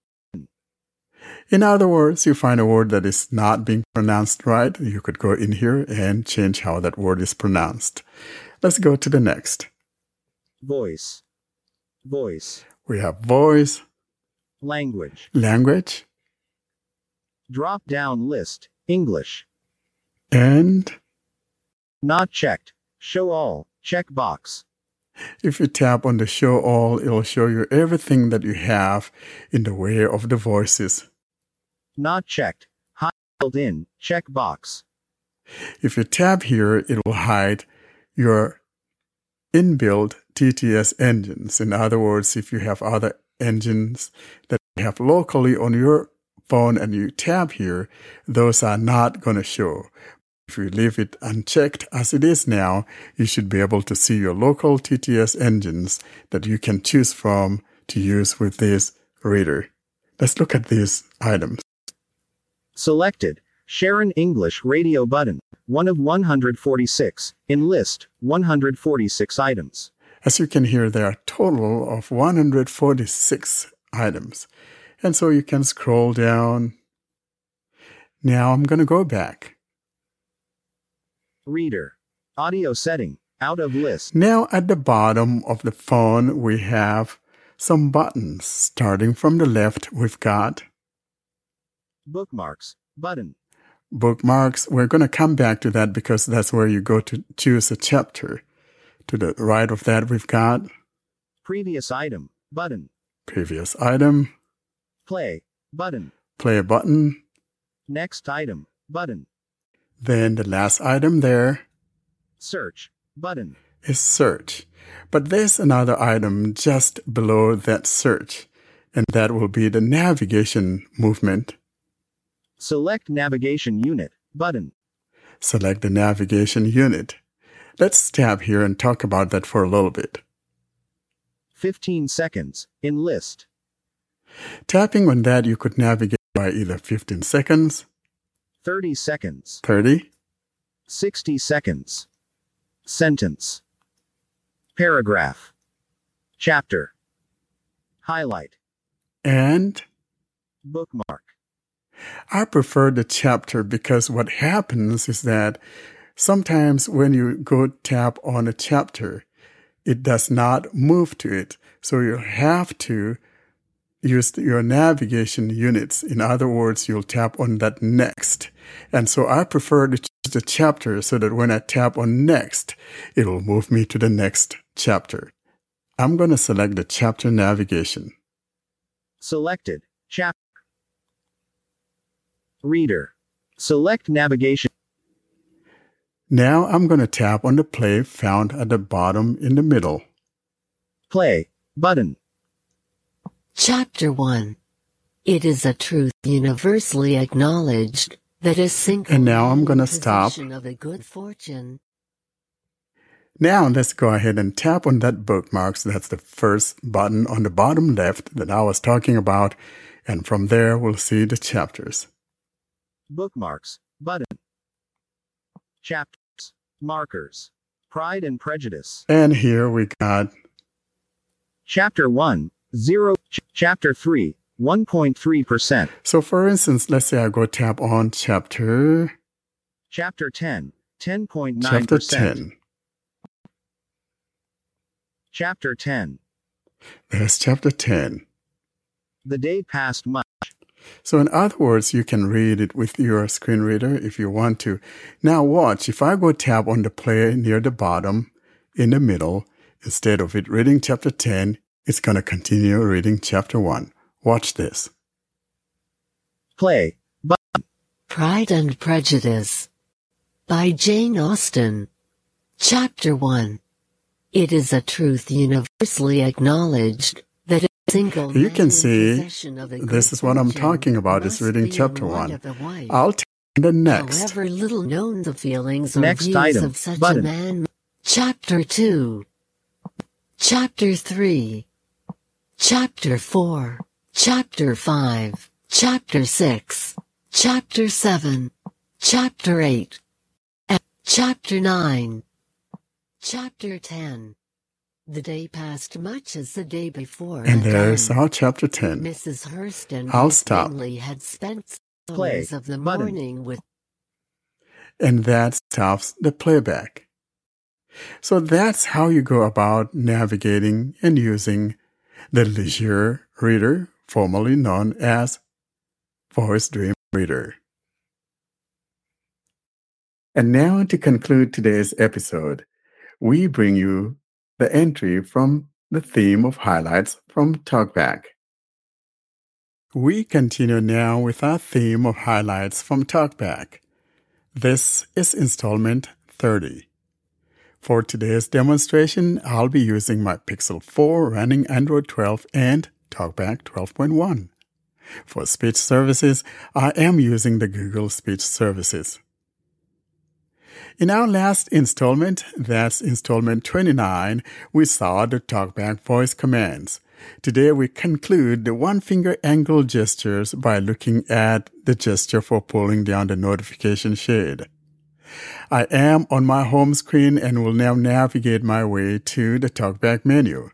In other words, you find a word that is not being pronounced right, you could go in here and change how that word is pronounced. Let's go to the next. Voice. Voice. We have voice, Language. language, Drop down list. English. and Not checked. Show all. Check box. if you tap on the show all, it'll show you everything that you have in the way of the voices. Not checked. built-in checkbox. If you tap here, it will hide your inbuilt TTS engines. In other words, if you have other engines that you have locally on your phone and you tap here, those are not going to show. If you leave it unchecked as it is now, you should be able to see your local TTS engines that you can choose from to use with this reader. Let's look at these items. Selected. Sharon English radio button. 1 of 146. In list, 146 items. As you can hear, there are a total of 146 items. And so you can scroll down. Now I'm going to go back. Reader. Audio setting. Out of list. Now at the bottom of the phone, we have some buttons. Starting from the left, we've got Bookmarks. Button. bookmarks. We're going to come back to that because that's where you go to choose a chapter. To the right of that, we've got Previous item. Button. previous item, Play. Button. play button, Next item. Button. then the last item there Search. Button. is search. But there's another item just below that search, and that will be the navigation movement. Select navigation unit. Button. Select the navigation unit. Let's tap here and talk about that for a little bit. 15 seconds. In list. Tapping on that, you could navigate by either 15 seconds, 30 seconds. 30, 60 seconds. Sentence. Paragraph. Chapter. Highlight. and Bookmark. I prefer the chapter because what happens is that sometimes when you go tap on a chapter, it does not move to it. So you have to use your navigation units. In other words, you'll tap on that next. And so I prefer to choose the chapter so that when I tap on next, it will move me to the next chapter. I'm going to select the chapter navigation. Selected. Chapter. Reader. Select navigation. Now I'm going to tap on the play found at the bottom in the middle. Play. Button. Chapter 1 It is a truth universally acknowledged that a single And now I'm gonna stop. of a good fortune Now let's go ahead and tap on that bookmarks. That's the first button on the bottom left that I was talking about. And from there, we'll see the chapters. Bookmarks. Button. Chapters. Markers. Pride and Prejudice. And here we got Chapter 1. 0. Ch- chapter 3. 1.3%. So for instance, let's say I go tap on chapter Chapter 10. 10.9%. chapter 10. Chapter 10. There's chapter 10. The day passed much. So in other words, you can read it with your screen reader if you want to. Now watch, if I go tap on the play near the bottom, in the middle, instead of it reading chapter 10, it's going to continue reading chapter 1. Watch this. Play. Button. Pride and Prejudice by Jane Austen. Chapter 1 It is a truth universally acknowledged that a single You can see of a this is what I'm talking about is reading chapter 1. of a wife. I'll tap on the next. However little known the feelings or Next views item. of such Button. a man. Chapter 2 Chapter 3 Chapter 4 Chapter 5 Chapter 6 Chapter 7 Chapter 8 Chapter 9 Chapter 10 The day passed much as the day before And had there's our chapter 10. Mrs. Hurston and I'll stop. Had spent Play. hours of the Button. morning with and that stops the playback. So that's how you go about navigating and using the Legere Reader, formerly known as Voice Dream Reader. And now to conclude today's episode, we bring you the entry from the theme of highlights from Talkback. We continue now with our theme of highlights from TalkBack. This is installment 30. For today's demonstration, I'll be using my Pixel 4 running Android 12 and TalkBack 12.1. For speech services, I am using the Google Speech Services. In our last installment, that's installment 29, we saw the TalkBack voice commands. Today we conclude the one finger angle gestures by looking at the gesture for pulling down the notification shade. I am on my home screen and will now navigate my way to the TalkBack menu.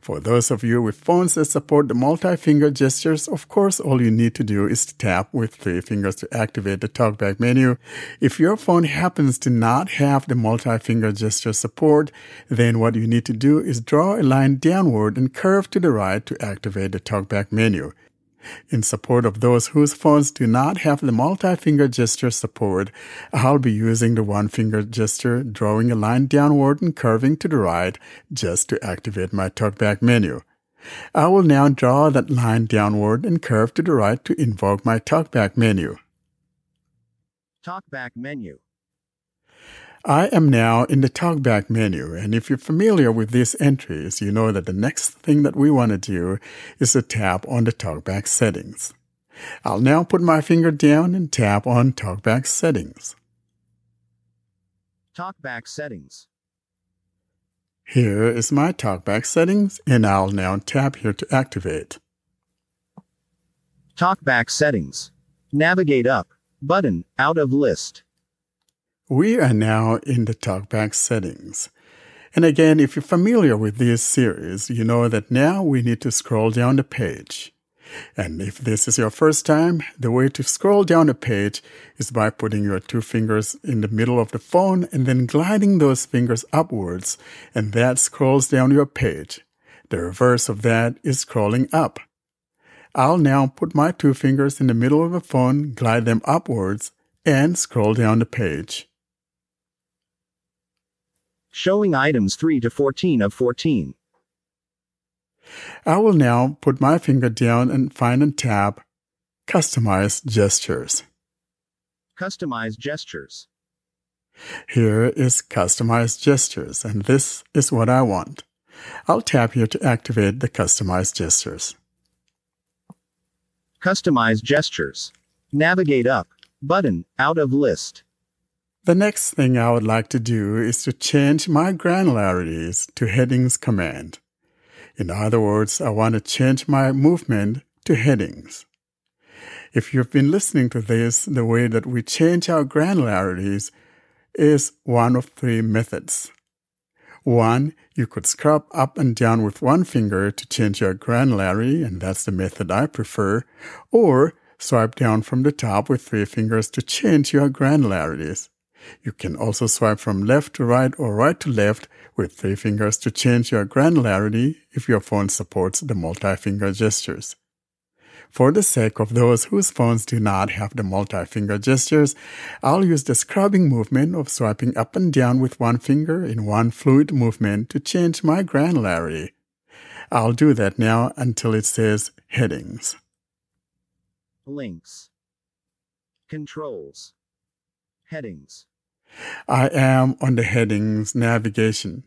For those of you with phones that support the multi-finger gestures, of course, all you need to do is to tap with three fingers to activate the TalkBack menu. If your phone happens to not have the multi-finger gesture support, then what you need to do is draw a line downward and curve to the right to activate the TalkBack menu. In support of those whose phones do not have the multi-finger gesture support, I'll be using the one finger gesture, drawing a line downward and curving to the right just to activate my TalkBack menu. I will now draw that line downward and curve to the right to invoke my TalkBack menu. TalkBack menu. I am now in the TalkBack menu, and if you're familiar with these entries, you know that the next thing that we want to do is to tap on the TalkBack settings. I'll now put my finger down and tap on TalkBack settings. TalkBack settings. Here is my TalkBack settings, and I'll now tap here to activate. TalkBack settings. Navigate up. Button, out of list. We are now in the TalkBack settings. And again, if you're familiar with this series, you know that now we need to scroll down the page. And if this is your first time, the way to scroll down a page is by putting your two fingers in the middle of the phone and then gliding those fingers upwards, and that scrolls down your page. The reverse of that is scrolling up. I'll now put my two fingers in the middle of the phone, glide them upwards, and scroll down the page. Showing items 3 to 14 of 14. I will now put my finger down and find and tap Customize Gestures. Customize gestures. Here is Customize Gestures, and this is what I want. I'll tap here to activate the Customize Gestures. Customize gestures. Navigate up. Button, out of list. The next thing I would like to do is to change my granularities to headings command. In other words, I want to change my movement to headings. If you've been listening to this, the way that we change our granularities is one of three methods. One, you could scrub up and down with one finger to change your granularity, and that's the method I prefer, or swipe down from the top with three fingers to change your granularities. You can also swipe from left to right or right to left with three fingers to change your granularity if your phone supports the multi-finger gestures. For the sake of those whose phones do not have the multi-finger gestures, I'll use the scrubbing movement of swiping up and down with one finger in one fluid movement to change my granularity. I'll do that now until it says headings. Links. Controls. Headings. I am on the headings navigation.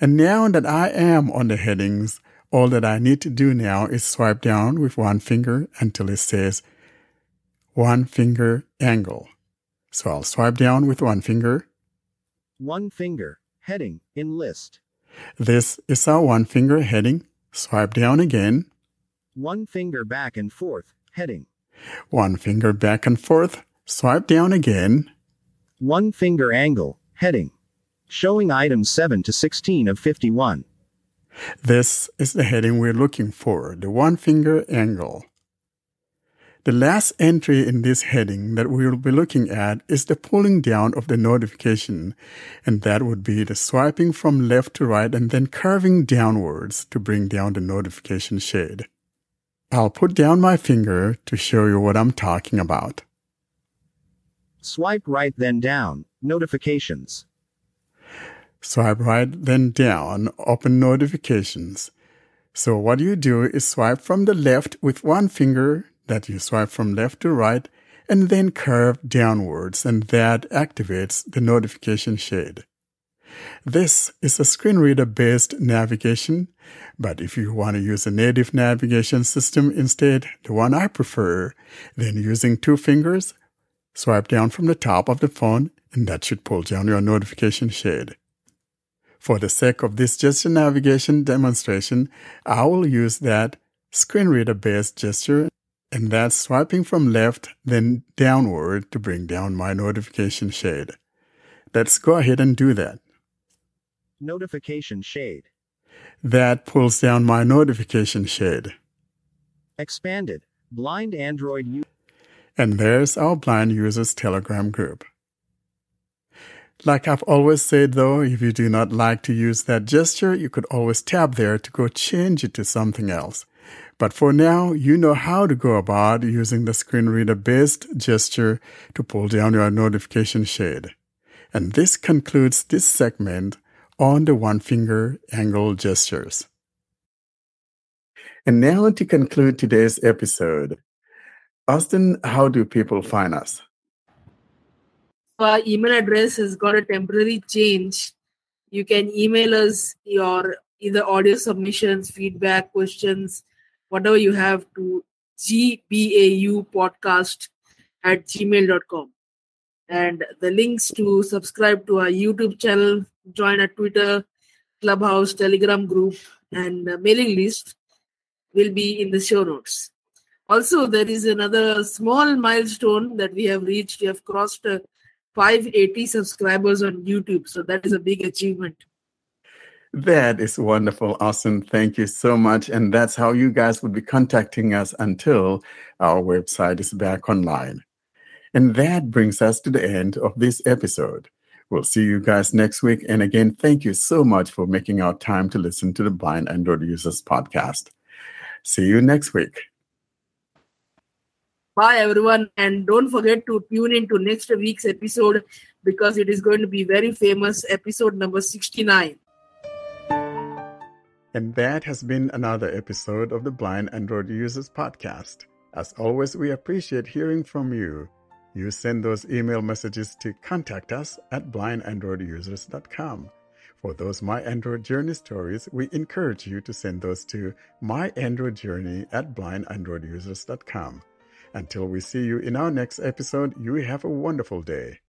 And now that I am on the headings, all that I need to do now is swipe down with one finger until it says one finger angle. So I'll swipe down with one finger. One finger. Heading. In list. This is our one finger heading. Swipe down again. One finger back and forth. Heading. One finger back and forth. Swipe down again. One finger angle. Heading. Showing items 7 to 16 of 51. This is the heading we're looking for, the one finger angle. The last entry in this heading that we will be looking at is the pulling down of the notification, and that would be the swiping from left to right and then curving downwards to bring down the notification shade. I'll put down my finger to show you what I'm talking about. Swipe right then down. Notifications. Swipe right, then down, open notifications. So what you do is swipe from the left with one finger that you swipe from left to right and then curve downwards and that activates the notification shade. This is a screen reader based navigation, but if you want to use a native navigation system instead, the one I prefer, then using two fingers, swipe down from the top of the phone and that should pull down your notification shade. For the sake of this gesture navigation demonstration, I will use that screen reader based gesture and that's swiping from left then downward to bring down my notification shade. Let's go ahead and do that. Notification shade. That pulls down my notification shade. Expanded. Blind Android u- And there's our blind users Telegram group. Like I've always said though, if you do not like to use that gesture, you could always tap there to go change it to something else. But for now, you know how to go about using the screen reader based gesture to pull down your notification shade. And this concludes this segment on the one finger angle gestures. And now to conclude today's episode. Austin, how do people find us? Our email address has got a temporary change. You can email us your either audio submissions, feedback, questions, whatever you have to gbaupodcast at gmail.com. And the links to subscribe to our YouTube channel, join our Twitter, Clubhouse, Telegram group, and mailing list will be in the show notes. Also, there is another small milestone that we have reached. We have crossed uh, 580 subscribers on YouTube. So that is a big achievement. That is wonderful. Awesome. Thank you so much. And that's how you guys would be contacting us until our website is back online. And that brings us to the end of this episode. We'll see you guys next week. And again, thank you so much for making our time to listen to the Blind Android Users podcast. See you next week. Bye, everyone. And don't forget to tune into next week's episode because it is going to be very famous, episode number 69. And that has been another episode of the Blind Android Users Podcast. As always, we appreciate hearing from you. You send those email messages to contact us at blindandroidusers.com. For those My Android Journey stories, we encourage you to send those to myandroidjourney at blindandroidusers.com. Until we see you in our next episode, you have a wonderful day.